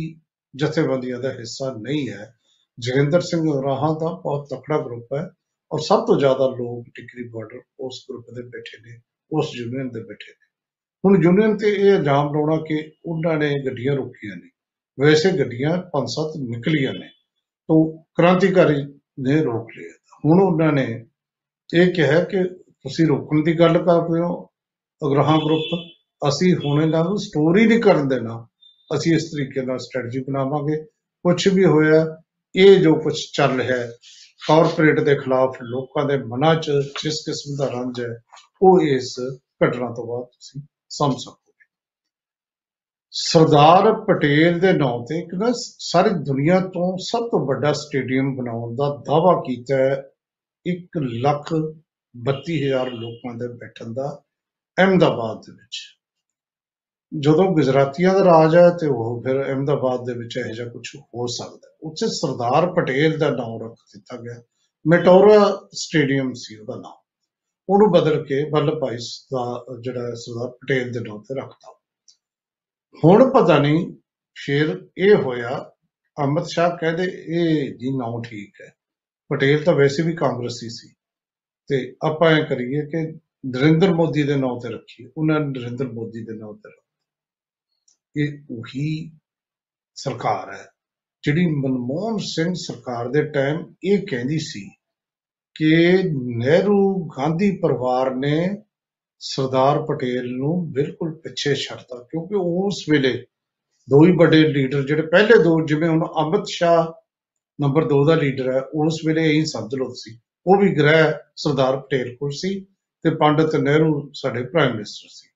Speaker 1: ਜਥੇਬੰਦੀਆਂ ਦਾ ਹਿੱਸਾ ਨਹੀਂ ਹੈ। ਜੋਗਿੰਦਰ ਸਿੰਘ ਅਗਰਾਹਾਂ ਦਾ ਬਹੁਤ ਤਕੜਾ ਗਰੁੱਪ ਹੈ ਔਰ ਸਭ ਤੋਂ ਜ਼ਿਆਦਾ ਲੋਕ ਟਿਕਰੀ ਬਾਰਡਰ ਉਸ ਗਰੁੱਪ ਦੇ ਬੈਠੇ ਨੇ। ਉਸ ਯੂਨੀਅਨ ਦੇ ਬੈਠੇ ਨੇ। ਹੁਣ ਯੂਨੀਅਨ ਤੇ ਇਹ ਇਲਜ਼ਾਮ ਲਾਉਣਾ ਕਿ ਉਹਨਾਂ ਨੇ ਗੱਡੀਆਂ ਰੋਕੀਆਂ ਨੇ। ਵੈਸੇ ਗੱਡੀਆਂ ਪੰਜ ਸੱਤ ਨਿਕਲੀਆਂ ਨੇ, ਤੋਂ ਕ੍ਰਾਂਤੀਕਾਰੀ ਨੇ ਰੋਕ ਲਿਆ। ਹੁਣ ਉਹਨਾਂ ਨੇ ਇਹ ਕਿਹਾ ਕਿ ਤੁਸੀਂ ਰੋਕਣ ਦੀ ਗੱਲ ਕਰ ਰਹੇ ਹੋ, ਅਗਰਾਹਾਂ ਗਰੁੱਪ ਅਸੀਂ ਹੁਣ ਇਹਨਾਂ ਨੂੰ ਸਟੋਰੀ ਨਹੀਂ ਕਰਨ ਦੇਣਾ। ਅਸੀਂ ਇਸ ਤਰੀਕੇ ਨਾਲ ਸਟ੍ਰੈਟਜੀ ਬਣਾਵਾਂਗੇ। ਕੁਝ ਵੀ ਹੋਇਆ, ਇਹ ਜੋ ਕੁਝ ਚੱਲ ਰਿਹਾ ਹੈ ਕਾਰਪੋਰੇਟ ਦੇ ਖਿਲਾਫ ਲੋਕਾਂ ਦੇ ਮਨਾਂ 'ਚ ਜਿਸ ਕਿਸਮ ਦਾ ਰੰਜ ਹੈ, ਉਹ ਇਸ ਘਟਨਾ ਤੋਂ ਬਾਅਦ ਤੁਸੀਂ ਸਮਝ ਸਕੋਗੇ ਸਰਦਾਰ ਪਟੇਲ ਦੇ ਨਾਂ ਤੇ ਇੱਕ ਨਾ ਸਾਰੀ ਦੁਨੀਆ ਤੋਂ ਸਭ ਤੋਂ ਵੱਡਾ ਸਟੇਡੀਅਮ ਬਣਾਉਣ ਦਾ ਦਾਅਵਾ ਕੀਤਾ ਹੈ 1 ਲੱਖ 32 ਹਜ਼ਾਰ ਲੋਕਾਂ ਦੇ ਬੈਠਣ ਦਾ ਅਹਿਮਦਾਬਾਦ ਦੇ ਵਿੱਚ। ਜਦੋਂ ਗੁਜਰਾਤੀਆਂ ਦਾ ਰਾਜ ਹੈ ਤੇ ਉਹ ਫਿਰ ਅਹਿਮਦਾਬਾਦ ਦੇ ਵਿੱਚ ਇਹੋ ਜਿਹਾ ਕੁਝ ਹੋ ਸਕਦਾ ਹੈ। ਉੱਥੇ ਸਰਦਾਰ ਪਟੇਲ ਦਾ ਨਾਮ ਰੱਖ ਦਿੱਤਾ ਗਿਆ। ਮੈਟੋਰਾ ਸਟੇਡੀਅਮ ਸੀ ਉਹਦਾ ਨਾਮ। ਉਹਨੂੰ ਬਦਲ ਕੇ ਵੱਲਭ ਭਾਈ ਦਾ ਜਿਹੜਾ ਹੈ ਸਰਦਾਰ ਪਟੇਲ ਦੇ ਨਾਮ ਤੇ ਰੱਖਤਾ। ਹੁਣ ਪਤਾ ਨਹੀਂ, ਫਿਰ ਇਹ ਹੋਇਆ ਅਮਿਤ ਸ਼ਾਹ ਕਹਿੰਦੇ ਇਹ ਜੀ ਨਾਮ ਠੀਕ ਹੈ। ਪਟੇਲ ਤਾਂ ਵੈਸੇ ਵੀ ਕਾਂਗਰਸੀ ਸੀ। ਤੇ ਆਪਾਂ ਇਹ ਕਰੀਏ ਕਿ ਨਰਿੰਦਰ ਮੋਦੀ ਦੇ ਨਾਮ ਤੇ ਰੱਖੀਏ। ਉਹਨਾਂ ਨੇ ਨਰਿੰਦਰ ਮੋਦੀ ਦੇ ਨਾਮ ਤੇ ਰੱਖਿਆ। ਇਹ ਉਹੀ ਸਰਕਾਰ ਹੈ। ਜਿਹੜੀ ਮਨਮੋਹਨ ਸਿੰਘ ਸਰਕਾਰ ਦੇ ਟਾਈਮ ਇਹ ਕਹਿੰਦੀ ਸੀ ਕਿ ਨਹਿਰੂ ਗਾਂਧੀ ਪਰਿਵਾਰ ਨੇ ਸਰਦਾਰ ਪਟੇਲ ਨੂੰ ਬਿਲਕੁਲ ਪਿੱਛੇ ਛੱਡਤਾ, ਕਿਉਂਕਿ ਉਸ ਵੇਲੇ ਦੋ ਹੀ ਵੱਡੇ ਲੀਡਰ ਜਿਹੜੇ ਪਹਿਲੇ ਦੋ, ਜਿਵੇਂ ਹੁਣ ਅਮਿਤ ਸ਼ਾਹ ਨੰਬਰ 2 ਦਾ ਲੀਡਰ ਹੈ ਉਸ ਵੇਲੇ ਇਹੀ ਸਮਝ ਲਓ ਤੁਸੀਂ। ਉਹ ਵੀ ਗ੍ਰਹਿ ਸਰਦਾਰ ਪਟੇਲ ਕੋਲ ਸੀ ਤੇ ਪੰਡਿਤ ਨਹਿਰੂ ਸਾਡੇ ਪ੍ਰਾਈਮ ਮਿਨਿਸਟਰ ਸੀ।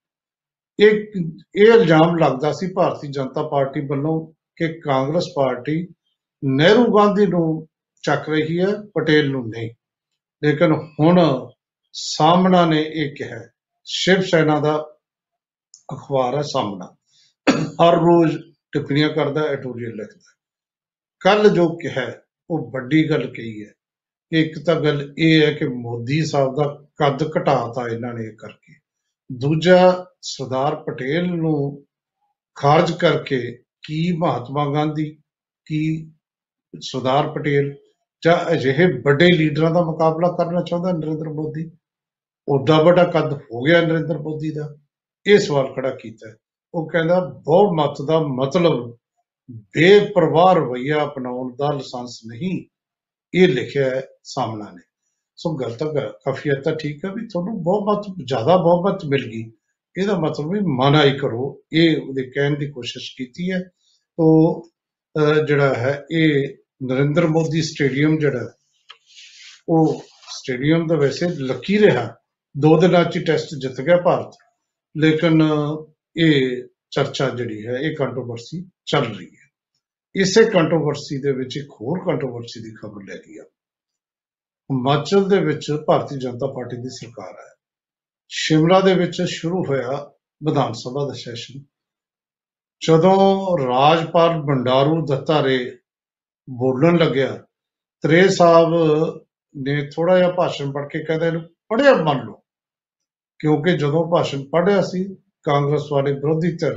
Speaker 1: ਇਹ ਇਹ ਇਲਜ਼ਾਮ ਲੱਗਦਾ ਸੀ ਭਾਰਤੀ ਜਨਤਾ ਪਾਰਟੀ ਵੱਲੋਂ ਕਿ ਕਾਂਗਰਸ ਪਾਰਟੀ ਨਹਿਰੂ ਗਾਂਧੀ ਨੂੰ ਚੱਕ ਰਹੀ ਹੈ ਪਟੇਲ ਨੂੰ ਨਹੀਂ। ਲੇਕਿਨ ਹੁਣ ਸਾਹਮਣਾ ਨੇ ਇਹ ਕਿਹਾ ਹੈ, ਸ਼ਿਵ ਸੈਨਾ ਦਾ ਅਖਬਾਰ ਹੈ ਸਾਹਮਣਾ। ਹਰ ਰੋਜ਼ ਟਿੱਪਣੀਆਂ ਕਰਦਾ ਐਡੀਟੋਰੀਅਲ ਲਿਖਦਾ ਕੱਲ ਜੋ ਕਿਹਾ ਹੈ, ਉਹ ਵੱਡੀ ਗੱਲ ਕਹੀ ਹੈ। ਇੱਕ ਤਾਂ ਗੱਲ ਇਹ ਹੈ ਕਿ ਮੋਦੀ ਸਾਹਿਬ ਦਾ ਕੱਦ ਘਟਾਤਾ ਇਹਨਾਂ ਨੇ ਇਹ ਕਰਕੇ। ਦੂਜਾ ਸਰਦਾਰ ਪਟੇਲ ਨੂੰ ਖਾਰਜ ਕਰਕੇ ਕੀ ਮਹਾਤਮਾ ਗਾਂਧੀ, ਕੀ ਸਰਦਾਰ ਪਟੇਲ ਜਾਂ ਅਜਿਹੇ ਵੱਡੇ ਲੀਡਰਾਂ ਦਾ ਮੁਕਾਬਲਾ ਕਰਨਾ ਚਾਹੁੰਦਾ ਨਰਿੰਦਰ ਮੋਦੀ? ਉੱਡਾ ਵੱਡਾ ਕੱਦ ਹੋ ਗਿਆ ਨਰਿੰਦਰ ਮੋਦੀ ਦਾ। ਇਹ ਸਵਾਲ ਖੜਾ ਕੀਤਾ। ਹੈ। ਉਹ ਕਹਿੰਦਾ, ਬਹੁ ਮਤ ਦਾ ਮਤਲਬ ਬੇਪਰਵਾਹ ਰਵੱਈਆ ਅਪਣਾਉਣ ਦਾ ਲਾਇਸੈਂਸ ਨਹੀਂ। ਇਹ ਲਿਖਿਆ ਹੈ ਸਾਹਮਣਾ। ਨੇ ਸੋ ਗੱਲ ਤਾਂ ਗ- ਕਾਫੀ ਹੱਦ ਤੱਕ ਠੀਕ ਹੈ ਵੀ ਤੁਹਾਨੂੰ ਬਹੁਮਤ ਜ਼ਿਆਦਾ ਬਹੁਮਤ ਮਿਲ ਗਈ। ਇਹਦਾ ਮਤਲਬ ਵੀ ਮਨਾ ਹੀ ਕਰੋ। ਇਹ ਉਹਦੇ ਕਹਿਣ ਦੀ ਕੋਸ਼ਿਸ਼ ਕੀਤੀ ਹੈ। ਉਹ ਅਹ, ਜਿਹੜਾ ਹੈ ਇਹ ਨਰਿੰਦਰ ਮੋਦੀ ਸਟੇਡੀਅਮ ਜਿਹੜਾ ਹੈ, ਉਹ ਸਟੇਡੀਅਮ ਦਾ ਵੈਸੇ ਲੱਕੀ ਰਿਹਾ। ਦੋ ਦਿਨਾਂ ਚ ਟੈਸਟ ਜਿੱਤ ਗਿਆ ਭਾਰਤ। ਲੇਕਿਨ ਇਹ ਚਰਚਾ ਜਿਹੜੀ ਹੈ ਇਹ ਕੰਟਰੋਵਰਸੀ ਚੱਲ ਰਹੀ ਹੈ। ਇਸੇ ਕੰਟਰੋਵਰਸੀ ਦੇ ਵਿੱਚ ਇੱਕ ਹੋਰ ਕੰਟਰੋਵਰਸੀ ਦੀ ਖਬਰ ਲੈ ਲਈ ਆ ਹਿਮਾਚਲ ਦੇ ਵਿੱਚ ਭਾਰਤੀ ਜਨਤਾ ਪਾਰਟੀ ਦੀ ਸਰਕਾਰ ਹੈ। ਸ਼ਿਮਲਾ ਦੇ ਵਿੱਚ ਸ਼ੁਰੂ ਹੋਇਆ ਵਿਧਾਨ ਸਭਾ ਦਾ ਸੈਸ਼ਨ। ਜਦੋਂ ਰਾਜਪਾਲ ਬੰਡਾਰੂ ਦੱਤਾਰੇ ਬੋਲਣ ਲੱਗਿਆ ਤਰੇ ਸਾਹਿਬ ਨੇ ਥੋੜਾ ਜਿਹਾ ਭਾਸ਼ਣ ਪੜ੍ਹ ਕੇ ਕਹਿੰਦਾ, ਇਹਨੂੰ ਪੜ੍ਹਿਆ ਮੰਨ ਲਓ। ਕਿਉਂਕਿ ਜਦੋਂ ਭਾਸ਼ਣ ਪੜ੍ਹਿਆ ਸੀ, ਕਾਂਗਰਸ ਵਾਲੇ ਵਿਰੋਧੀ ਧਿਰ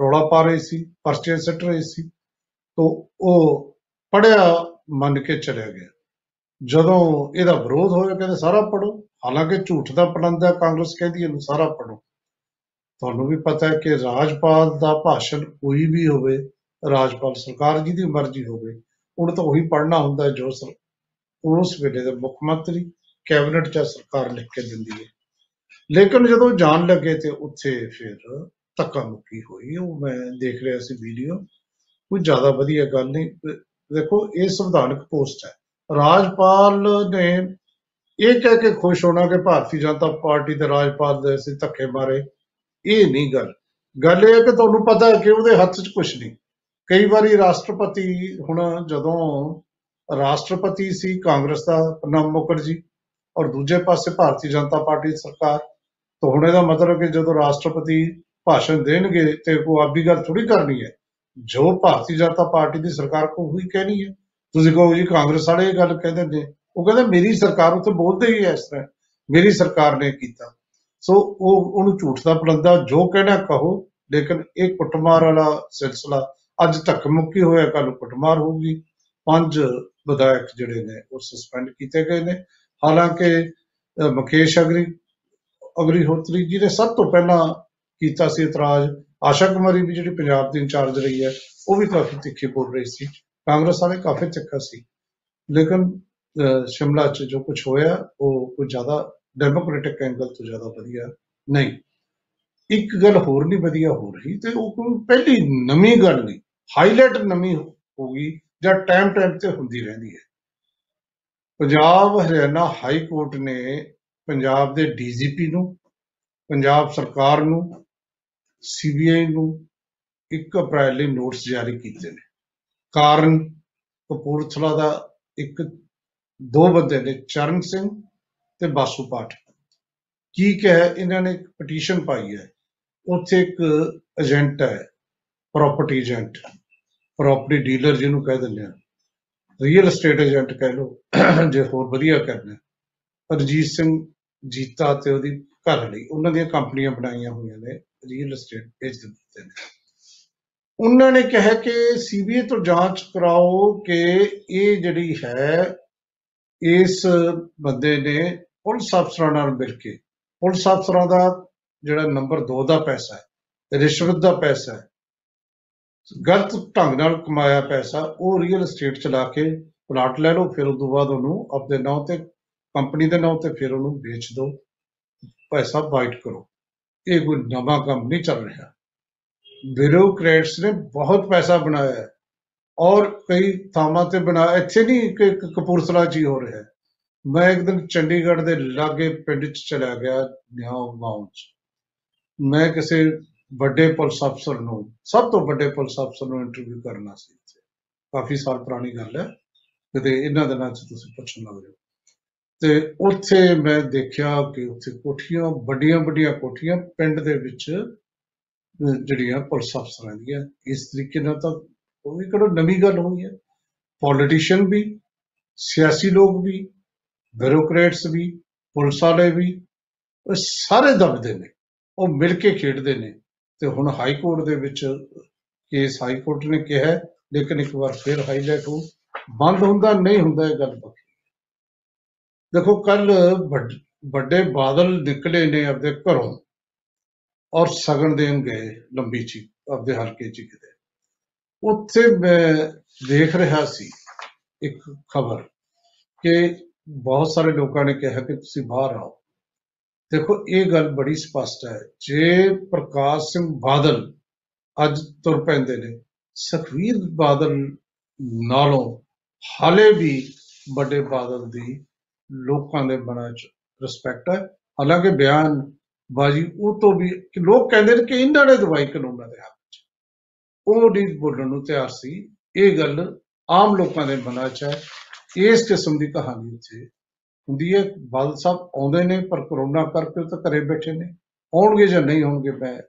Speaker 1: ਰੌਲਾ ਪਾ ਰਹੇ ਸੀ, ਪਰਚੇ ਸਿੱਟ ਰਹੇ ਸੀ, ਤੋਂ ਉਹ ਪੜ੍ਹਿਆ ਮੰਨ ਕੇ ਚਲਿਆ ਗਿਆ। ਜਦੋਂ ਇਹਦਾ ਵਿਰੋਧ ਹੋਇਆ, ਕਹਿੰਦੇ ਸਾਰਾ ਪੜੋ ਹਾਲਾਂਕਿ ਝੂਠ ਦਾ ਪਲੰਦਾ ਕਾਂਗਰਸ ਕਹਿੰਦੀ ਇਹਨੂੰ ਸਾਰਾ ਪੜੋ ਤੁਹਾਨੂੰ ਵੀ ਪਤਾ ਹੈ ਕਿ ਰਾਜਪਾਲ ਦਾ ਭਾਸ਼ਣ ਕੋਈ ਵੀ ਹੋਵੇ, ਰਾਜਪਾਲ ਸਰਕਾਰ ਜਿਹਦੀ ਮਰਜ਼ੀ ਹੋਵੇ, ਉਹਨੂੰ ਤਾਂ ਉਹੀ ਪੜ੍ਹਨਾ ਹੁੰਦਾ ਹੈ ਜੋ ਸਰ ਉਸ ਵੇਲੇ ਦਾ ਮੁੱਖ ਮੰਤਰੀ, ਕੈਬਨਿਟ ਜਾਂ ਸਰਕਾਰ ਲਿਖ ਕੇ ਦਿੰਦੀ ਹੈ। ਲੇਕਿਨ ਜਦੋਂ ਜਾਣ ਲੱਗੇ ਤੇ ਉੱਥੇ ਫਿਰ ਧੱਕਾ ਮੁੱਕੀ ਹੋਈ। ਉਹ ਮੈਂ ਦੇਖ ਰਿਹਾ ਸੀ ਵੀਡੀਓ। ਕੋਈ ਜ਼ਿਆਦਾ ਵਧੀਆ ਗੱਲ ਨਹੀਂ। ਅਹ ਦੇਖੋ, ਇਹ ਸੰਵਿਧਾਨਕ ਪੋਸਟ ਹੈ। ਰਾਜਪਾਲ ਨੇ ਇਹ ਕਹਿ ਕੇ ਖੁਸ਼ ਹੋਣਾ ਕਿ ਭਾਰਤੀ ਜਨਤਾ ਪਾਰਟੀ ਦੇ ਰਾਜਪਾਲ ਦੇ ਅਸੀਂ ਧੱਕੇ ਮਾਰੇ। ਇਹ ਨਹੀਂ ਗੱਲ। ਗੱਲ ਇਹ ਹੈ ਕਿ ਤੁਹਾਨੂੰ ਪਤਾ ਹੈ ਕਿ ਉਹਦੇ ਹੱਥ 'ਚ ਕੁਝ ਨਹੀਂ। ਕਈ ਵਾਰੀ ਰਾਸ਼ਟਰਪਤੀ ਹੁਣ ਜਦੋਂ ਰਾਸ਼ਟਰਪਤੀ ਸੀ, ਕਾਂਗਰਸ ਦਾ ਪ੍ਰਣਬ ਮੁਖਰਜੀ ਔਰ ਦੂਜੇ ਪਾਸੇ ਭਾਰਤੀ ਜਨਤਾ ਪਾਰਟੀ ਦੀ ਸਰਕਾਰ, ਤਾਂ ਹੁਣ ਇਹਦਾ ਮਤਲਬ ਕਿ ਜਦੋਂ ਰਾਸ਼ਟਰਪਤੀ ਭਾਸ਼ਣ ਦੇਣਗੇ ਤੇ ਉਹ ਆਪਦੀ ਗੱਲ ਥੋੜੀ ਕਰਨੀ ਹੈ। ਜੋ ਭਾਰਤੀ ਜਨਤਾ ਪਾਰਟੀ ਦੀ ਸਰਕਾਰ ਕੋ ਉਹੀ ਕਹਿਣੀ ਹੈ। ਤੁਸੀਂ ਕਹੋ ਜੀ ਕਾਂਗਰਸ ਵਾਲੇ ਇਹ ਗੱਲ ਕਹਿੰਦੇ ਨੇ ਉਹ ਕਹਿੰਦੇ ਮੇਰੀ ਸਰਕਾਰ ਉੱਥੇ ਬੋਲਦੇ ਹੀ ਐ ਇਸ ਤਰ੍ਹਾਂ। ਮੇਰੀ ਸਰਕਾਰ ਨੇ ਕੀਤਾ। ਸੋ ਉਹ ਉਹਨੂੰ ਝੂਠ ਦਾ ਪਲੰਦਾ ਜੋ ਕਹਿਣਾ ਕਹੋ ਲੇਕਿਨ ਇਹ ਕੁੱਟਮਾਰ ਵਾਲਾ ਸਿਲਸਿਲਾ ਅੱਜ ਤੱਕ ਮੁੱਕੀ ਹੋਇਆ ਕੱਲ ਕੁੱਟਮਾਰ ਹੋਊਗੀ। ਪੰਜ ਵਿਧਾਇਕ ਜਿਹੜੇ ਨੇ ਉਹ ਸਸਪੈਂਡ ਕੀਤੇ ਗਏ ਨੇ। ਹਾਲਾਂਕਿ ਅਹ, ਮੁਕੇਸ਼ ਅਗਰੀ ਅਗਰੀਹੋਤਰੀ ਜੀ ਨੇ ਸਭ ਤੋਂ ਪਹਿਲਾਂ ਕੀਤਾ ਸੀ ਇਤਰਾਜ਼। ਆਸ਼ਾ ਕੁਮਾਰੀ ਵੀ ਜਿਹੜੀ ਪੰਜਾਬ ਦੀ ਇੰਚਾਰਜ ਰਹੀ ਹੈ ਉਹ ਵੀ ਕਾਫੀ ਤਿੱਖੀ ਬੋਲ ਰਹੀ ਸੀ। ਕਾਂਗਰਸ ਵਾਲੇ ਕਾਫੀ ਤਿੱਖਾ ਸੀ। ਲੇਕਿਨ ਅਹ, ਸ਼ਿਮਲਾ 'ਚ ਜੋ ਕੁਝ ਹੋਇਆ ਉਹ ਕੋਈ ਜ਼ਿਆਦਾ ਡੈਮੋਕ੍ਰੈਟਿਕ ਐਂਗਲ ਤੋਂ ਜ਼ਿਆਦਾ ਵਧੀਆ ਨਹੀਂ। ਇੱਕ ਗੱਲ ਹੋਰ ਨਹੀਂ ਵਧੀਆ ਹੋ ਰਹੀ ਤੇ ਉਹ ਕੋਈ ਪਹਿਲੀ ਨਵੀਂ ਗੱਲ ਨਹੀਂ ਹਾਈਲਾਈਟ ਨਵੀਂ ਹੋ ਗਈ ਜਾਂ ਟਾਈਮ ਟਾਈਮ ਤੇ ਹੁੰਦੀ ਰਹਿੰਦੀ ਹੈ। ਪੰਜਾਬ ਹਰਿਆਣਾ ਹਾਈ ਕੋਰਟ ਨੇ ਪੰਜਾਬ ਦੇ ਡੀਜੀਪੀ ਨੂੰ ਪੰਜਾਬ ਸਰਕਾਰ ਨੂੰ ਸੀਬੀਆਈ ਨੂੰ 1 ਅਪ੍ਰੈਲ ਲਈ ਨੋਟਿਸ ਜਾਰੀ ਕੀਤੇ ਨੇ। ਕਾਰਨ ਕਪੂਰਥਲਾ ਦਾ ਇੱਕ, ਦੋ ਬੰਦੇ ਨੇ, ਚਰਨ ਸਿੰਘ ਤੇ ਬਾਸੂ ਪਾਠ ਕੀ ਕਿਹਾ, ਇਹਨਾਂ ਨੇ ਇੱਕ ਪਟੀਸ਼ਨ ਪਾਈ ਹੈ। ਉੱਥੇ ਇੱਕ ਏਜੰਟ ਹੈ ਪ੍ਰਾਪਰਟੀ ਏਜੰਟ ਪ੍ਰਾਪਰਟੀ ਡੀਲਰ ਜਿਹਨੂੰ ਕਹਿ ਦਿੰਦੇ ਆ ਰੀਅਲ ਏਸਟੇਟ ਏਜੰਟ ਕਹਿ ਲਓ, ਜੇ ਹੋਰ ਵਧੀਆ ਕਰਨਾ। ਅਰਜੀਤ ਸਿੰਘ ਜੀਤਾ ਤੇ ਉਹਦੀ ਘਰ ਲਈ ਉਹਨਾਂ ਦੀਆਂ ਕੰਪਨੀਆਂ ਬਣਾਈਆਂ ਹੋਈਆਂ ਨੇ ਰੀਅਲ ਏਸਟੇਟ ਵੇਚ ਦਿੰਦੇ ਨੇ ਉਹਨਾਂ ਨੇ ਕਿਹਾ ਕਿ ਸੀਬੀਆਈ ਤੋਂ ਜਾਂਚ ਕਰਾਓ ਕਿ ਇਹ ਜਿਹੜੀ ਹੈ, ਇਸ ਬੰਦੇ ਨੇ ਪੁਲਿਸ ਅਫਸਰਾਂ ਨਾਲ ਮਿਲ ਕੇ, ਪੁਲਿਸ ਅਫਸਰਾਂ ਦਾ ਜਿਹੜਾ ਨੰਬਰ 2 ਦਾ ਪੈਸਾ ਹੈ, ਰਿਸ਼ਵਤ ਦਾ ਪੈਸਾ ਹੈ, ਗਲਤ ਢੰਗ ਨਾਲ ਕਮਾਇਆ ਪੈਸਾ, ਉਹ ਰੀਅਲ ਏਸਟੇਟ ਚਲਾ ਕੇ ਪਲਾਟ ਲੈ ਲਓ, ਫਿਰ ਉਸ ਤੋਂ ਬਾਅਦ ਉਹਨੂੰ ਆਪਣੇ ਨਾਂ ਤੇ ਕੰਪਨੀ ਦੇ ਨਾਂ ਤੇ ਫਿਰ ਉਹਨੂੰ ਵੇਚ ਦਿਓ, ਪੈਸਾ ਬਾਈਟ ਕਰੋ। ਇਹ ਕੋਈ ਨਵਾਂ ਕੰਮ ਨਹੀਂ ਚੱਲ ਰਿਹਾ। ਬਿਊਰੋਕਰੇਟਸ ਨੇ ਬਹੁਤ ਪੈਸਾ ਬਣਾਇਆ ਹੈ। ਔਰ ਕਈ ਥਾਵਾਂ ਤੇ ਬਣਾ, ਇੱਥੇ ਨਹੀਂ ਕਿ ਕ- ਕਪੂਰਥਲਾ 'ਚ ਹੀ ਹੋ ਰਿਹਾ ਹੈ। ਮੈਂ ਇੱਕ ਦਿਨ ਚੰਡੀਗੜ੍ਹ ਦੇ ਲਾਗੇ ਪਿੰਡ 'ਚ ਚਲਾ ਗਿਆ ਨਿਆਉ ਗਾਉਂ 'ਚ। ਮੈਂ ਕਿਸੇ ਵੱਡੇ ਪੁਲਿਸ ਅਫਸਰ ਨੂੰ, ਸਭ ਤੋਂ ਵੱਡੇ ਪੁਲਿਸ ਅਫਸਰ ਨੂੰ ਇੰਟਰਵਿਊ ਕਰਨਾ ਸੀ ਇੱਥੇ। ਕਾਫੀ ਸਾਲ ਪੁਰਾਣੀ ਗੱਲ ਹੈ। ਕਿਤੇ ਇਹਨਾਂ ਦਿਨਾਂ 'ਚ ਤੁਸੀਂ ਪੁੱਛਣ ਲੱਗ ਰਹੇ ਹੋ ਤੇ ਉੱਥੇ ਮੈਂ ਦੇਖਿਆ ਕਿ ਉੱਥੇ ਕੋਠੀਆਂ ਵੱਡੀਆਂ ਵੱਡੀਆਂ ਕੋਠੀਆਂ ਪਿੰਡ ਦੇ ਵਿੱਚ ਅਹ ਜਿਹੜੀਆਂ ਪੁਲਿਸ ਅਫਸਰਾਂ ਦੀਆਂ ਇਸ ਤਰੀਕੇ ਨਾਲ ਤਾਂ ਉਹ ਵੀ ਕਿਹੜਾ ਨਵੀਂ ਗੱਲ ਹੋਈ ਹੈ ਪੋਲੀਟੀਸ਼ੀਅਨ ਵੀ ਸਿਆਸੀ ਲੋਕ ਵੀ ਬਿਊਰੋਕਰੇਟਸ ਵੀ ਪੁਲਿਸ ਵਾਲੇ ਵੀ ਉਹ ਸਾਰੇ ਦਬਦੇ ਨੇ ਉਹ ਮਿਲ ਕੇ ਖੇਡਦੇ ਨੇ। ਤੇ ਹੁਣ ਹਾਈ ਕੋਰਟ ਦੇ ਵਿੱਚ ਕੇਸ ਹਾਈ ਕੋਰਟ ਨੇ ਕਿਹਾ ਹੈ, ਲੇਕਿਨ ਇੱਕ ਵਾਰ ਫਿਰ ਹਾਈਲਾਈਟ ਹੋ ਬੰਦ ਹੁੰਦਾ ਨਹੀਂ ਹੁੰਦਾ ਇਹ ਗੱਲ ਵੱਖਰੀ ਦੇਖੋ ਕੱਲ ਵੱਡੇ ਬਾਦਲ ਨਿਕਲੇ ਨੇ ਆਪਦੇ ਘਰੋਂ। ਔਰ ਸਗਨ ਦੇਣ ਗਏ ਲੰਬੀ ਚੀ, ਆਪਦੇ ਹਲਕੇ ਚ ਕਿਤੇ। ਉੱਥੇ ਮੈਂ ਦੇਖ ਰਿਹਾ ਸੀ ਇੱਕ ਖਬਰ ਕਿ ਬਹੁਤ ਸਾਰੇ ਲੋਕਾਂ ਨੇ ਕਿਹਾ ਕਿ ਤੁਸੀਂ ਬਾਹਰ ਆਓ। ਦੇਖੋ, ਇਹ ਗੱਲ ਬੜੀ ਸਪਸ਼ਟ ਹੈ। ਜੇ ਪ੍ਰਕਾਸ਼ ਸਿੰਘ ਬਾਦਲ ਅੱਜ ਤੁਰ ਪੈਂਦੇ ਨੇ, ਸੁਖਵੀਰ ਬਾਦਲ ਨਾਲੋਂ ਹਾਲੇ ਵੀ ਵੱਡੇ ਬਾਦਲ ਦੀ ਲੋਕਾਂ ਦੇ ਮਨਾਂ 'ਚ ਰਿਸਪੈਕਟ ਹੈ। ਹਾਲਾਂਕਿ ਬਿਆਨ ਬਾਜੀ, ਉਹ ਤੋਂ ਵੀ ਕਿ ਲੋਕ ਕਹਿੰਦੇ ਨੇ ਕਿ ਇਹਨਾਂ ਨੇ ਦਵਾਈ ਕਾਨੂੰਨਾਂ ਦੇ ਹੱਕ 'ਚ। ਉਹ ਨਹੀਂ ਬੋਲਣ ਨੂੰ ਤਿਆਰ ਸੀ। ਇਹ ਗੱਲ ਆਮ ਲੋਕਾਂ ਦੇ ਮਨਾਂ 'ਚ ਹੈ। ਇਸ ਕਿਸਮ ਦੀ ਕਹਾਣੀ ਉੱਥੇ ਹੁੰਦੀ ਹੈ। ਬਾਦਲ ਸਾਹਿਬ ਆਉਂਦੇ ਨੇ, ਪਰ ਕਰੋਨਾ ਕਰਕੇ ਉਹ ਤਾਂ ਘਰੇ ਬੈਠੇ ਨੇ। ਆਉਣਗੇ ਜਾਂ ਨਹੀਂ ਆਉਣਗੇ, ਮੈਂ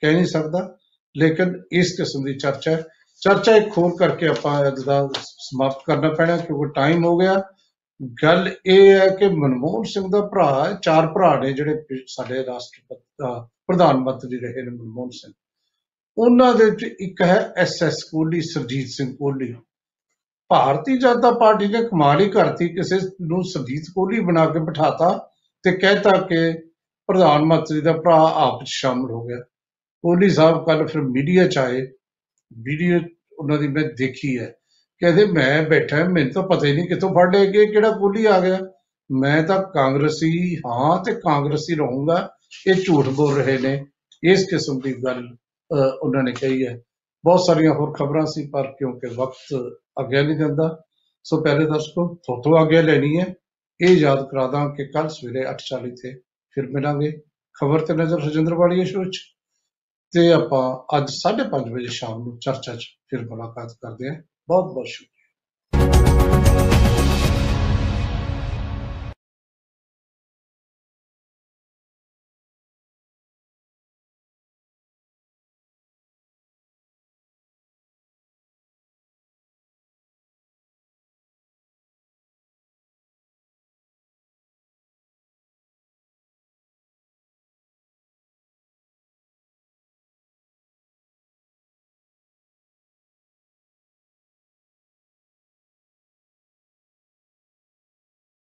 Speaker 1: ਕਹਿ ਨਹੀਂ ਸਕਦਾ। ਲੇਕਿਨ ਇਸ ਕਿਸਮ ਦੀ ਚਰਚਾ ਹੈ। ਚਰਚਾ ਇੱਕ ਹੋਰ ਕਰਕੇ ਆਪਾਂ ਅੱਜ ਦਾ ਸਮਾਪਤ ਕਰਨਾ ਪੈਣਾ, ਕਿਉਂਕਿ ਟਾਈਮ ਹੋ ਗਿਆ। ਗੱਲ ਇਹ ਹੈ ਕਿ ਮਨਮੋਹਨ ਸਿੰਘ ਦਾ ਭਰਾ ਹੈ, ਚਾਰ ਭਰਾ ਨੇ ਜਿਹੜੇ ਪਿ- ਸਾਡੇ ਰਾਸ਼ਟਰਪਤੀ, ਅਹ ਪ੍ਰਧਾਨ ਮੰਤਰੀ ਰਹੇ ਨੇ ਮਨਮੋਹਨ ਸਿੰਘ। ਉਹਨਾਂ ਦੇ ਵਿੱਚ ਇੱਕ ਹੈ S S Kohli, Surjit Singh Kohli. Bharatiya Janata Party ਨੇ ਕਮਾਲ ਹੀ ਕਰਤੀ, ਕਿਸੇ ਨੂੰ ਸਰਜੀਤ ਕੋਹਲੀ ਬਣਾ ਕੇ ਬਿਠਾਤਾ ਤੇ ਕਹਿਤਾ ਕਿ ਪ੍ਰਧਾਨ ਮੰਤਰੀ ਦਾ ਭਰਾ ਆਪ 'ਚ ਸ਼ਾਮਲ ਹੋ ਗਿਆ। ਕੋਹਲੀ ਸਾਹਿਬ ਕੱਲ ਫਿਰ ਮੀਡੀਆ 'ਚ ਆਏ। ਵੀਡੀਓ ਉਹਨਾਂ ਦੀ ਮੈਂ ਦੇਖੀ ਹੈ। ਕਹਿੰਦੇ ਮੈਂ ਬੈਠਾ ਮੈਨੂੰ ਤਾਂ ਪਤਾ ਹੀ ਨਹੀਂ ਕਿੱਥੋਂ ਫੜ ਲਿਆ ਕਿ ਇਹ ਕਿਹੜਾ ਕੋਹਲੀ ਆ ਗਿਆ। ਮੈਂ ਤਾਂ ਕਾਂਗਰਸੀ ਹਾਂ ਤੇ ਕਾਂਗਰਸੀ ਰਹੂੰਗਾ ਇਹ ਝੂਠ ਬੋਲ ਰਹੇ ਨੇ। ਇਸ ਕਿਸਮ ਦੀ ਗੱਲ ਅਹ, ਉਹਨਾਂ ਨੇ ਕਹੀ ਹੈ। ਬਹੁਤ ਸਾਰੀਆਂ ਹੋਰ ਖਬਰਾਂ ਸੀ ਪਰ ਕਿਉਂਕਿ ਵਕਤ ਅੱਗੇ ਨਹੀਂ ਦਿੰਦਾ ਸੋ ਪਹਿਲੇ ਦਰਸ਼ਕੋ ਥੋਤੋਂ ਅੱਗੇ ਲੈਣੀ ਹੈ। ਇਹ ਯਾਦ ਕਰਾ ਦਾਂ ਕਿ ਕੱਲ ਸਵੇਰੇ 8:40 ਤੇ ਫਿਰ ਮਿਲਾਂਗੇ। ਖਬਰ ਤੇ ਨਜ਼ਰ ਰਜਿੰਦਰ ਵਾਲੀ ਸ਼ੋਅ 'ਚ। ਤੇ ਆਪਾਂ ਅੱਜ 5:30 ਵਜੇ ਸ਼ਾਮ ਨੂੰ ਚਰਚਾ 'ਚ ਫਿਰ ਮੁਲਾਕਾਤ ਕਰਦੇ ਹਾਂ। ਬਹੁਤ ਬਹੁਤ ਸ਼ੁਕਰੀਆ